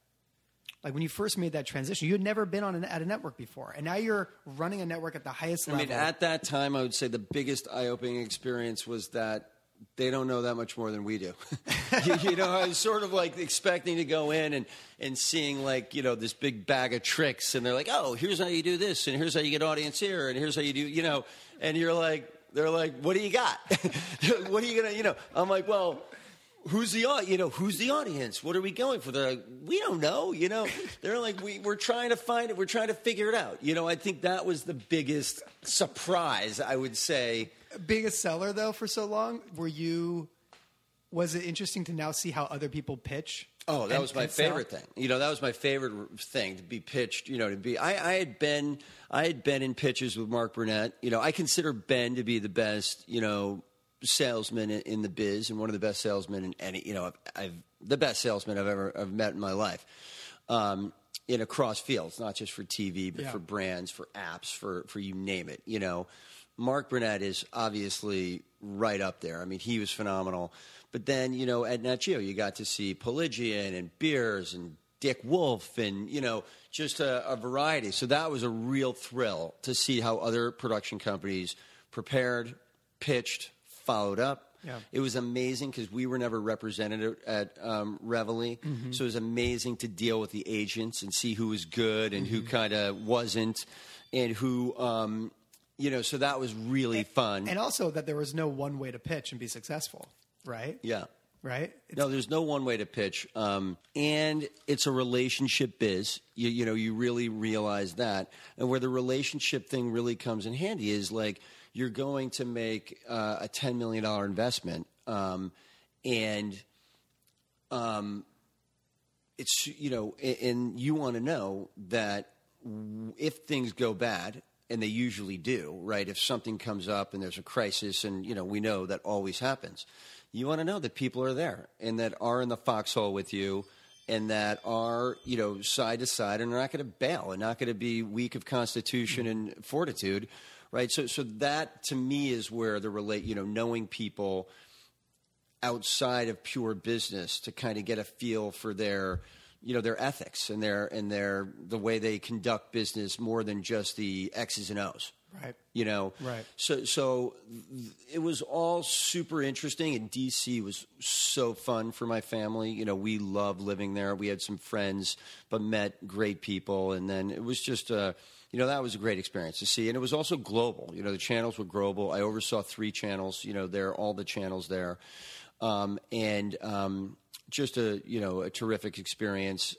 Like when you first made that transition, you had never been on an, at a network before, and now you're running a network at the highest I level. mean, at that time, I would say the biggest eye-opening experience was that they don't know that much more than we do. (laughs) you, you know, I was sort of like expecting to go in and, and seeing like you know this big bag of tricks, and they're like, "Oh, here's how you do this, and here's how you get audience here, and here's how you do," you know, and you're like, they're like, "What do you got? (laughs) what are you gonna?" You know, I'm like, "Well." Who's the you know who's the audience? What are we going for? They're like, we don't know. You know, they're like, we, we're trying to find it. We're trying to figure it out. You know, I think that was the biggest surprise. I would say. Being a seller though for so long, were you? Was it interesting to now see how other people pitch? Oh, that and- was my and sell? favorite thing. You know, that was my favorite thing to be pitched. You know, to be. I, I had been, I had been in pitches with Mark Burnett. You know, I consider Ben to be the best. You know, salesman in, in the biz and one of the best salesmen in any. You know, I've, I've the best salesman I've ever I've met in my life. Um, in across fields, not just for TV, but Yeah. for brands, for apps, for for you name it. You know, Mark Burnett is obviously right up there. I mean, he was phenomenal. But then, you know, at Nat Geo, you got to see Piligian and Beers and Dick Wolf and, you know, just a, a variety. So that was a real thrill to see how other production companies prepared, pitched, followed up. Yeah. It was amazing because we were never represented at um, Reveille, so it was amazing to deal with the agents and see who was good and who kind of wasn't, and who, um, you know. So that was really fun. and also that there was no one way to pitch and be successful, right? yeah. Right. No, there's no one way to pitch, um, and it's a relationship biz. You, you know, you really realize that, and where the relationship thing really comes in handy is like you're going to make uh, a ten million dollar investment, um, and um, it's you know, a- and you want to know that if things go bad, and they usually do, right? If something comes up and there's a crisis, and you know, we know that always happens. You want to know that people are there and that are in the foxhole with you, and that are you know side to side, and are not going to bail, and not going to be weak of constitution and fortitude, right? So, so that to me is where the relate, you know, knowing people outside of pure business to kind of get a feel for their you know their ethics and their and their the way they conduct business more than just the x's and o's. Right. you know? Right. so so it was all super interesting and dc was so fun for my family. You know we loved living there. We had some friends but met great people and then it was just uh you know that was a great experience to see. And it was also global. You know the channels were global. I oversaw three channels you know there all the channels there. Um, and um, just a you know a terrific experience.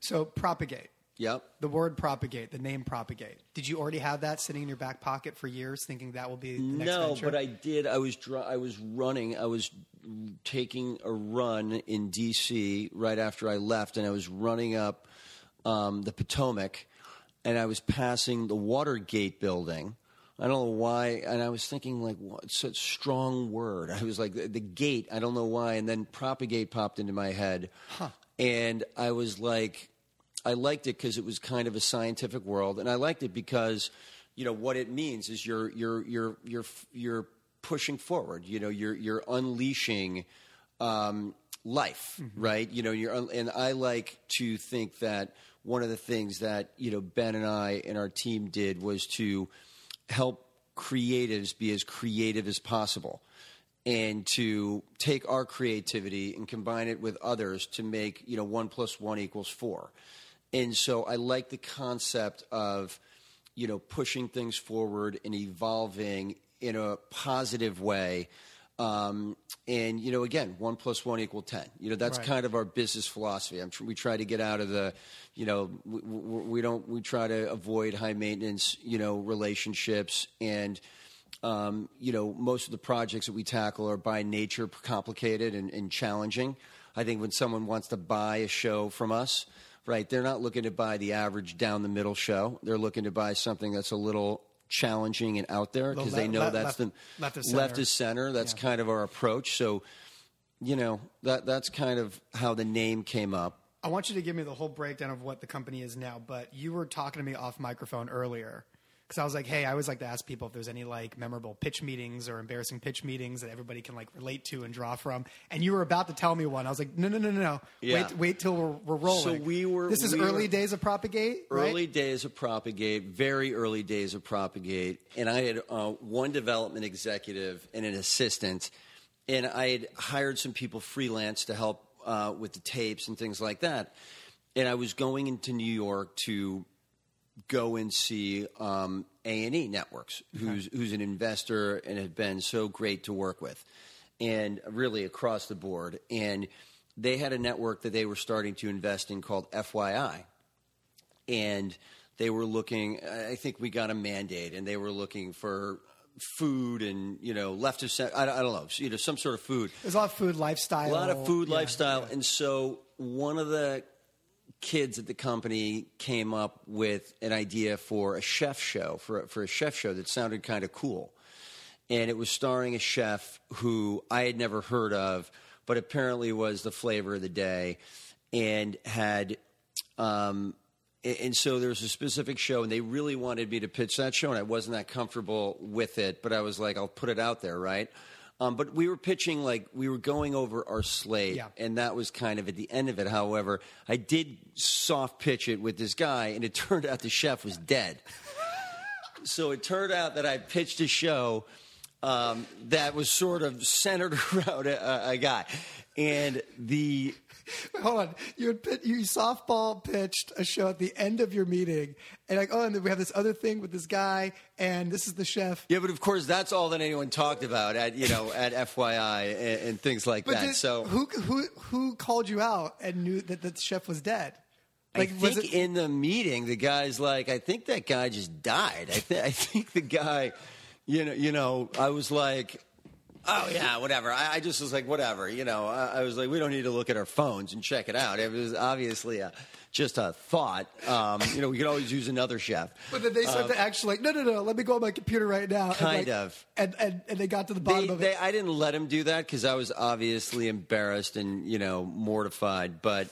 So propagate. Yep. The word propagate, the name propagate. Did you already have that sitting in your back pocket for years, thinking that will be the next no, venture? but I did. I was dr- I was running. I was taking a run in D.C. right after I left, and I was running up um, the Potomac, and I was passing the Watergate building. I don't know why, and I was thinking like, what, such strong word. I was like, the, the gate. I don't know why, and then propagate popped into my head, and I was like, I liked it because it was kind of a scientific world, and I liked it because, you know, what it means is you're you're you're you're you're pushing forward. You know, you're you're unleashing um, life, right? You know, you're un- and I like to think that one of the things that you know Ben and I and our team did was to help creatives be as creative as possible and to take our creativity and combine it with others to make you know one plus one equals four. And so i like the concept of you know pushing things forward and evolving in a positive way um, and you know again one plus one equal ten you know that's Right. kind of our business philosophy I'm tr- we try to get out of the you know we, we we don't we try to avoid high maintenance you know relationships and um, you know, most of the projects that we tackle are by nature complicated and, and challenging. I think when someone wants to buy a show from us, right, they're not looking to buy the average down the middle show. They're looking to buy something that's a little challenging and out there because they know that's left- the left of center. left is center. That's kind of our approach. So, you know, that that's kind of how the name came up. I want you to give me the whole breakdown of what the company is now, but you were talking to me off microphone earlier because I was like, hey, I always like to ask people if there's any like memorable pitch meetings or embarrassing pitch meetings that everybody can like relate to and draw from. And you were about to tell me one. I was like, no, no, no, no, no. Yeah. Wait, wait till we're, we're rolling. So we were- This is we early days of Propagate, right? Early days of Propagate, very early days of Propagate, and I had uh, one development executive and an assistant, and I had hired some people freelance to help uh, with the tapes and things like that. And I was going into New York to go and see um, A&E Networks, who's, who's an investor and had been so great to work with, and really across the board. And they had a network that they were starting to invest in called FYI and they were looking. I think we got a mandate, and they were looking for food and you know left of center. I, don't- I don't know, you know, some sort of food. There's a lot of food, lifestyle. A lot of food, Yeah, lifestyle, yeah. and so one of the kids at the company came up with an idea for a chef show for for a chef show that sounded kind of cool, and it was starring a chef who I had never heard of, but apparently was the flavor of the day, and had. Um, and so there was a specific show, and they really wanted me to pitch that show, and I wasn't that comfortable with it. But I was like, I'll put it out there, right? Um, but we were pitching like we were going over our slate, Yeah. and that was kind of at the end of it. However, I did soft pitch it with this guy, and it (laughs) turned out the chef was dead. so it turned out that I pitched a show um, that was sort of centered (laughs) around a, a guy, and the (laughs) hold on. You had pit, you softball pitched a show at the end of your meeting, and like, oh, and then we have this other thing with this guy, and this is the chef. Yeah, but of course, that's all that anyone talked about at you know at (laughs) FYI and, and things like But that. did- so who who who called you out and knew that the chef was dead? Like, I think it? in the meeting, the guy's like, I think that guy just died. I, th- (laughs) I think the guy, you know, you know, I was like. Oh yeah, whatever. I, I just was like, whatever. You know, I, I was like, we don't need to look at our phones and check it out. It was obviously a, just a thought. Um, you know, we could always use another chef. but then they started to actually like, no, no, no. Let me go on my computer right now. and, Kind like- of. And, and and they got to the They, bottom of they, it. I didn't let him do that because I was obviously embarrassed and you know mortified. But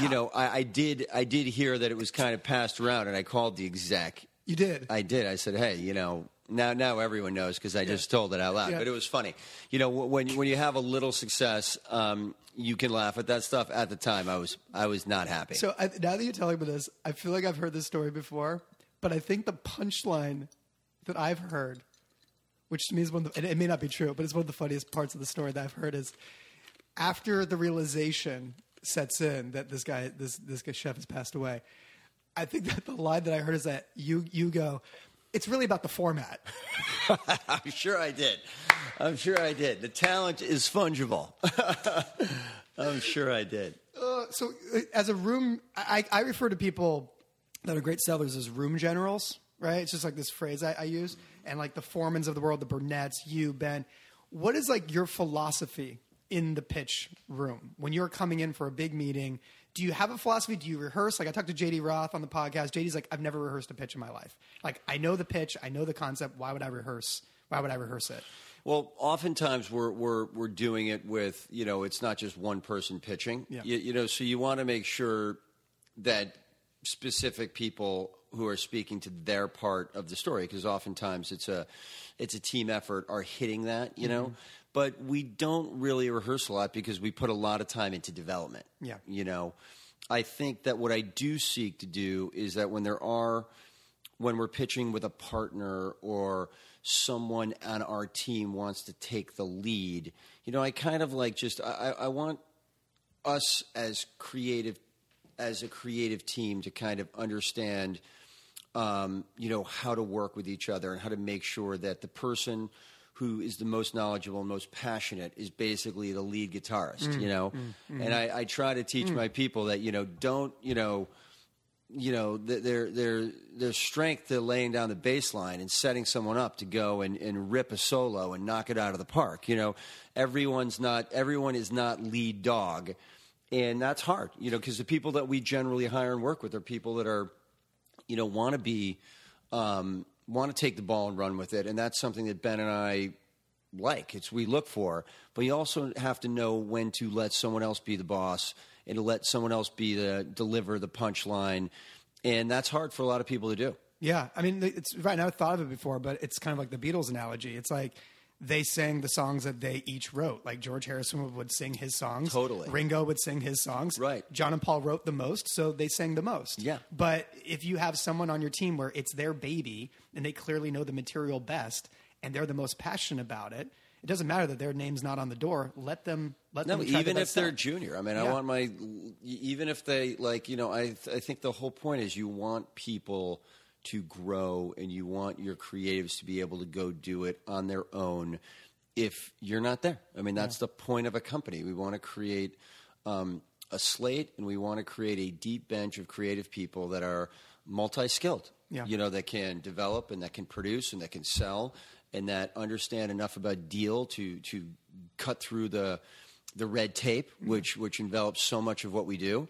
you know, I, I did I did hear that it was kind of passed around, and I called the exec. You did. I did. I said, hey, you know. Now, now everyone knows because I just told it out loud. Yeah. But it was funny, you know. When when you have a little success, um, you can laugh at that stuff. At the time, I was I was not happy. So I, now that you're telling me this, I feel like I've heard this story before, but I think the punchline that I've heard, which to me is one of the, and it may not be true, but it's one of the funniest parts of the story that I've heard is after the realization sets in that this guy, this this guy chef has passed away. I think that the line that I heard is that you you go, it's really about the format. (laughs) I'm sure I did. I'm sure I did. The talent is fungible. (laughs) I'm sure I did. Uh, so, uh, as a room, I, I refer to people that are great sellers as room generals, right? It's just like this phrase I, I use, and like the foremans of the world, the Burnetts, you, Ben. What is like your philosophy in the pitch room when you're coming in for a big meeting? Do you have a philosophy? Do you rehearse? Like I talked to JD Roth on the podcast. JD's like, I've never rehearsed a pitch in my life. Like I know the pitch, I know the concept. Why would I rehearse? Why would I rehearse it? Well, oftentimes we're we're we're doing it with you know it's not just one person pitching. Yeah. You, you know, so you want to make sure that specific people who are speaking to their part of the story because oftentimes it's a it's a team effort are hitting that you know. Mm-hmm. But we don't really rehearse a lot because we put a lot of time into development. Yeah. You know, I think that what I do seek to do is that when there are when we're pitching with a partner or someone on our team wants to take the lead, you know, I kind of like just I, I want us as creative as a creative team to kind of understand um, you know how to work with each other and how to make sure that the person who is the most knowledgeable and most passionate is basically the lead guitarist mm. you know? Mm. Mm. And I, I try to teach my people that you know don't you know you know their their their strength to laying down the bass line and setting someone up to go and, and rip a solo and knock it out of the park. You know, everyone's not everyone is not lead dog, and that's hard. You know, because the people that we generally hire and work with are people that are, you know, want to be um, want to take the ball and run with it, and that's something that Ben and I like. It's we look for, but you also have to know when to let someone else be the boss and to let someone else be the deliver the punchline, and that's hard for a lot of people to do. Yeah, I mean, it's right. I never thought of it before, but it's kind of like the Beatles analogy. It's like they sang the songs that they each wrote. Like George Harrison would sing his songs. Totally. Ringo would sing his songs. Right. John and Paul wrote the most, so they sang the most. Yeah. But if you have someone on your team where it's their baby and they clearly know the material best and they're the most passionate about it, it doesn't matter that their name's not on the door. Let them let No, them even if they're junior. I mean, I want my even if they like, you know, I I think the whole point is you want people to grow and you want your creatives to be able to go do it on their own if you're not there. I mean, that's the point of a company. We want to create um, a slate and we want to create a deep bench of creative people that are multi-skilled. Yeah. You know, that can develop and that can produce and that can sell and that understand enough about deal to to cut through the the red tape, which which envelops so much of what we do.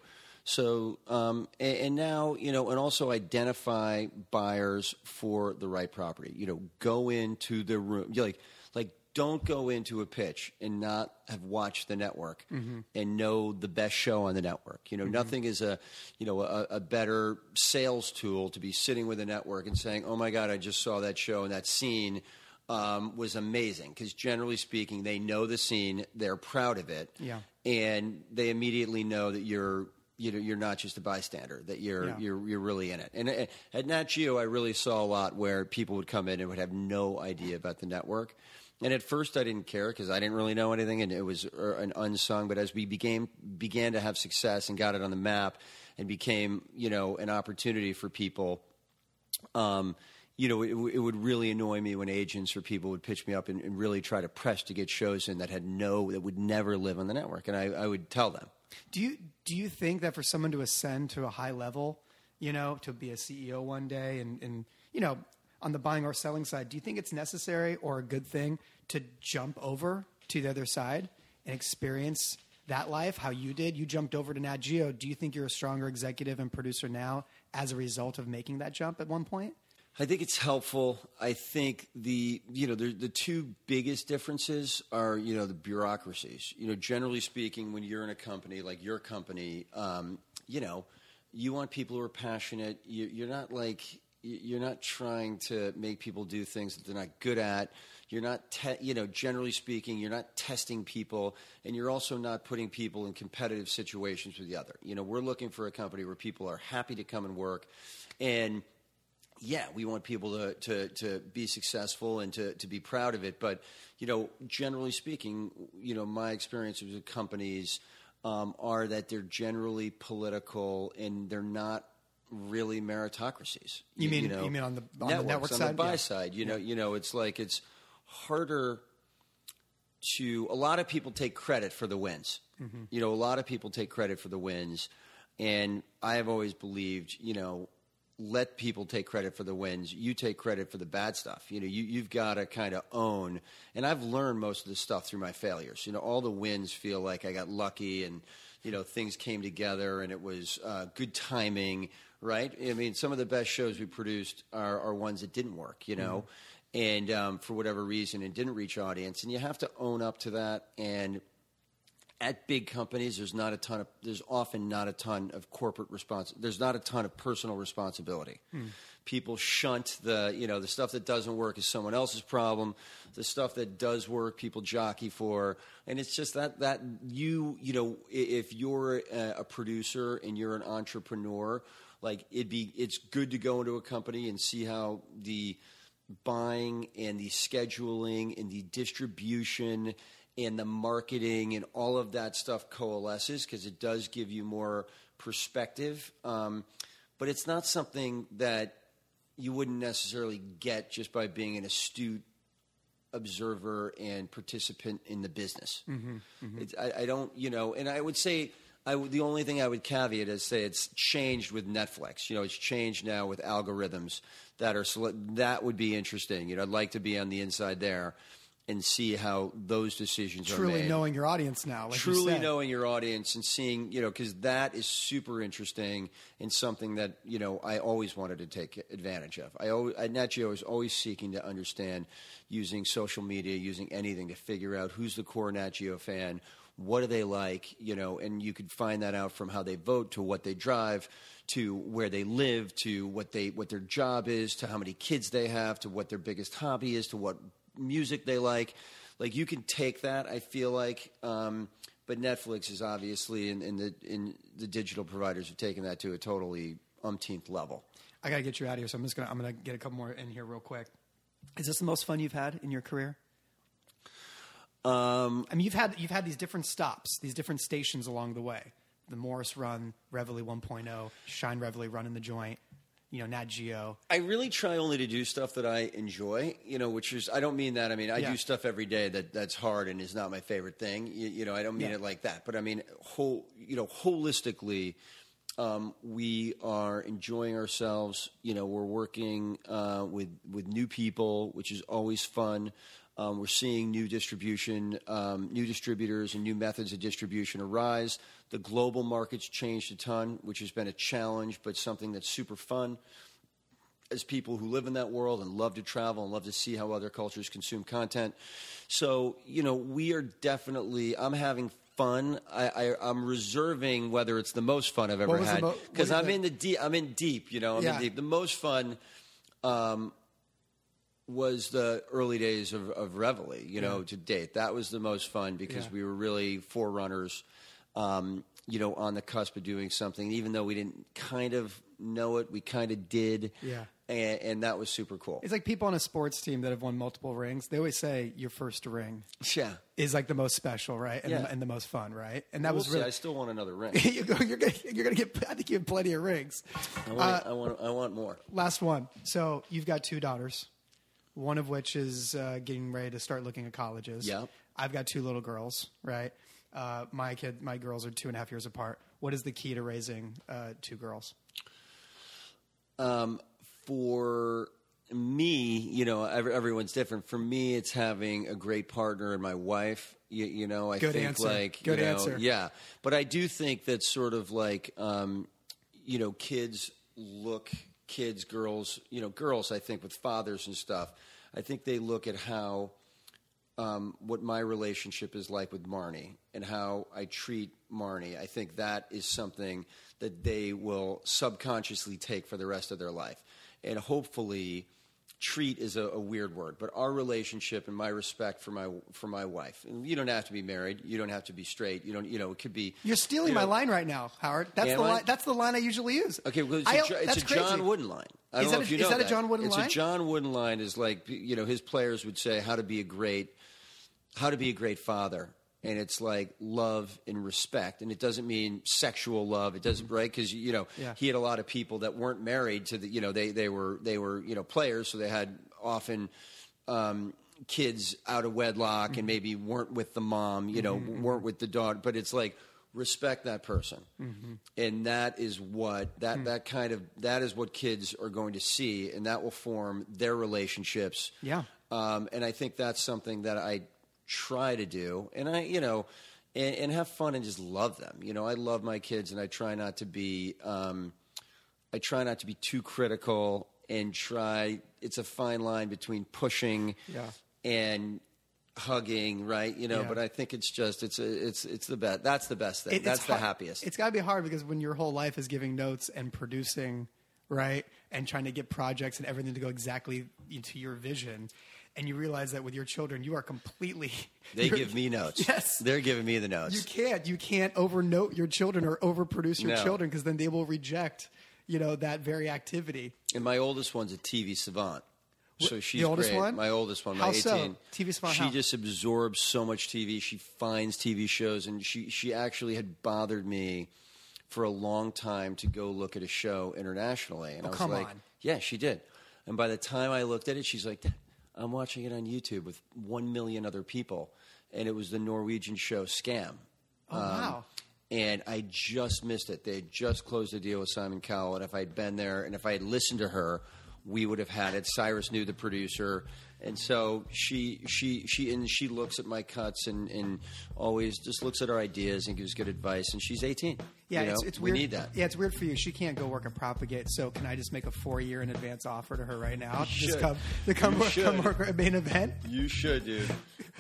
So, um, and, and now you know, and also identify buyers for the right property. You know, go into the room. You're like, like, don't go into a pitch and not have watched the network and know the best show on the network. You know, nothing is a, you know, a, a better sales tool to be sitting with a network and saying, "Oh my God, I just saw that show and that scene." Um, was amazing because generally speaking, they know the scene, they're proud of it, Yeah. and they immediately know that you're you know you're not just a bystander that you're Yeah. you're you're really in it and uh, at Nat Geo I really saw a lot where people would come in and would have no idea about the network and at first I didn't care because I didn't really know anything and it was uh, an unsung but as we began began to have success and got it on the map and became you know an opportunity for people um, you know, it, it would really annoy me when agents or people would pitch me up and, and really try to press to get shows in that had no, that would never live on the network. And I, I would tell them. Do you do you think that for someone to ascend to a high level, you know, to be a CEO one day and, and you know, on the buying or selling side, do you think it's necessary or a good thing to jump over to the other side and experience that life how you did? You jumped over to Nat Geo. Do you think you're a stronger executive and producer now as a result of making that jump at one point? I think it's helpful. I think the you know the the two biggest differences are you know the bureaucracies. You know, generally speaking, when you're in a company like your company, um, you know, you want people who are passionate. You, you're not like you- you're not trying to make people do things that they're not good at. You're not, te- you know, generally speaking, you're not testing people, and you're also not putting people in competitive situations with the other. You know, we're looking for a company where people are happy to come and work, and yeah, we want people to, to, to be successful and to, to be proud of it. But, you know, generally speaking, you know, my experiences with companies um, are that they're generally political and they're not really meritocracies. You mean- know, you mean on the- on the networks, network on side? the buy Yeah. side? You know, you know, it's like it's harder to a lot of people take credit for the wins. Mm-hmm. You know, a lot of people take credit for the wins, and I have always believed, you know, let people take credit for the wins. You take credit for the bad stuff. You know, you, you've got to kind of own. And I've learned most of this stuff through my failures. You know, all the wins feel like I got lucky and you know things came together and it was uh, good timing. Right? I mean, some of the best shows we produced are, are ones that didn't work. You know. And um, for whatever reason, it didn't reach audience, and you have to own up to that. And at big companies, there's not a ton of there's often not a ton of corporate response. There's not a ton of personal responsibility. Hmm. People shunt the you know the stuff that doesn't work is someone else's problem. The stuff that does work, people jockey for, and it's just that that you you know if you're a, a producer and you're an entrepreneur, like it'd be it's good to go into a company and see how the buying and the scheduling and the distribution and the marketing and all of that stuff coalesces because it does give you more perspective. Um, but it's not something that you wouldn't necessarily get just by being an astute observer and participant in the business. It's, I, I don't, you know, and I would say I would, the only thing I would caveat is say it's changed with Netflix. You know, it's changed now with algorithms that are that would be interesting. You know, I'd like to be on the inside there and see how those decisions are Truly knowing your audience now. Like you truly said. knowing your audience and seeing, you know, because that is super interesting and something that you know I always wanted to take advantage of. I always, at Nat Geo is always seeking to understand using social media, using anything to figure out who's the core Nat Geo fan, what do they like, you know, and you could find that out from how they vote to what they drive to where they live to what they what their job is to how many kids they have to what their biggest hobby is to what music they like like you can take that i feel like um, but netflix is obviously in, in the in the digital providers have taken that to a totally umpteenth level I gotta get you out of here, so I'm just gonna I'm gonna get a couple more in here real quick. Is this the most fun you've had in your career? um, I mean, you've had you've had these different stops, these different stations along the way. The Morris Run, Reveille 1.0, Shine Reveille, Run in the Joint, you know, Nat Geo. I really try only to do stuff that I enjoy, you know, which is I don't mean that. I mean I Yeah. do stuff every day that that's hard and is not my favorite thing. You, you know, I don't mean Yeah. it like that, but I mean whole, you know, holistically, um, we are enjoying ourselves. You know, we're working uh, with with new people, which is always fun. Um, we're seeing new distribution, um, new distributors, and new methods of distribution arise. The global market's changed a ton, which has been a challenge, but something that's super fun as people who live in that world and love to travel and love to see how other cultures consume content. So, you know, we are definitely, I'm having fun. I, I, I'm reserving whether it's the most fun I've ever had because is I'm the- in the deep. I'm in deep. You know, I'm Yeah. in deep. The most fun um, was the early days of, of Reveille. You know, to date, that was the most fun because Yeah. we were really forerunners. Um, you know, on the cusp of doing something, even though we didn't kind of know it, we kind of did Yeah. and, and that was super cool. It's like people on a sports team that have won multiple rings. They always say your first ring Yeah, is like the most special, right? And, Yeah. the, and the most fun, right? And that we'll was see. really. I still want another ring. (laughs) you're gonna, you're gonna you're gonna get. I think you have plenty of rings. I want, I want, I want more. Last one. So you've got two daughters, one of which is uh, getting ready to start looking at colleges. Yeah. I've got two little girls. Right. Uh, my kid, my girls are two and a half years apart. What is the key to raising uh, two girls? Um, for me, you know, every, everyone's different. For me, it's having a great partner and my wife. You, you know, I Good think answer. like Good you know, answer. Yeah, but I do think that sort of like um, you know, kids look, kids, girls, you know, girls. I think with fathers and stuff, I think they look at how um, what my relationship is like with Marnie and how I treat Marnie. I think that is something that they will subconsciously take for the rest of their life. And hopefully, treat is a, a weird word, but our relationship and my respect for my for my wife. And you don't have to be married. You don't have to be straight. You don't. You know, it could be. You're stealing you my line right now, Howard. That's the I? line. That's the line I usually use. Okay, well, it's, I- a, it's that's a John. Wooden line. I Is that know a- if you is know that a John Wooden it's line? It's a John Wooden line is like you know his players would say how to be a great how to be a great father and it's like love and respect, and it doesn't mean sexual love. It doesn't mm-hmm. right because you know Yeah. he had a lot of people that weren't married to the you know they they were they were you know players, so they had often. Um, kids out of wedlock and mm-hmm. maybe weren't with the mom you know mm-hmm, weren't with the daughter but it's like respect that person and that is what that mm. that kind of that is what kids are going to see and that will form their relationships Yeah. um, and I think that's something that I try to do, and I, you know, and, and have fun and just love them. You know, I love my kids, and I try not to be, um, I try not to be too critical, and try. It's a fine line between pushing Yeah. and hugging, right? You know, Yeah. but I think it's just it's a, it's it's the best. That's the best thing. It- that's the hard- happiest. It's got to be hard because when your whole life is giving notes and producing, right, and trying to get projects and everything to go exactly into your vision, and you realize that with your children, you are completely. (laughs) they give me notes. Yes. they're giving me the notes. You can't. You can't overnote your children or overproduce your No. children because then they will reject, you know, that very activity. And my oldest one's a TV savant. So she's the oldest great. one? My oldest one, my How 18. so? TV savant She how? just absorbs so much TV. She finds TV shows, and she she actually had bothered me for a long time to go look at a show internationally. And oh, I was Oh, come like, on. yeah, she did. And by the time I looked at it, she's like, I'm watching it on YouTube with one million other people, and it was the Norwegian show Skam. Oh wow. Um, and I just missed it. They had just closed the deal with Simon Cowell, and if I'd been there and if I had listened to her, we would have had it. Cyrus knew the producer, and so she she she and she looks at my cuts and, and always just looks at our ideas and gives good advice. And she's eighteen. Yeah, you it's, know? it's we weird. need that. Yeah, it's weird for you. She can't go work at Propagate, so can I just make a four year in advance offer to her right now? to just should. come to come, You work, come work at main event. You should, dude.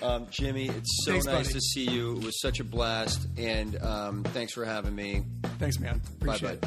Um, Jimmy, it's so Thanks, nice buddy. to see you. It was such a blast, and um, thanks for having me. Thanks, man. Bye, bye. it.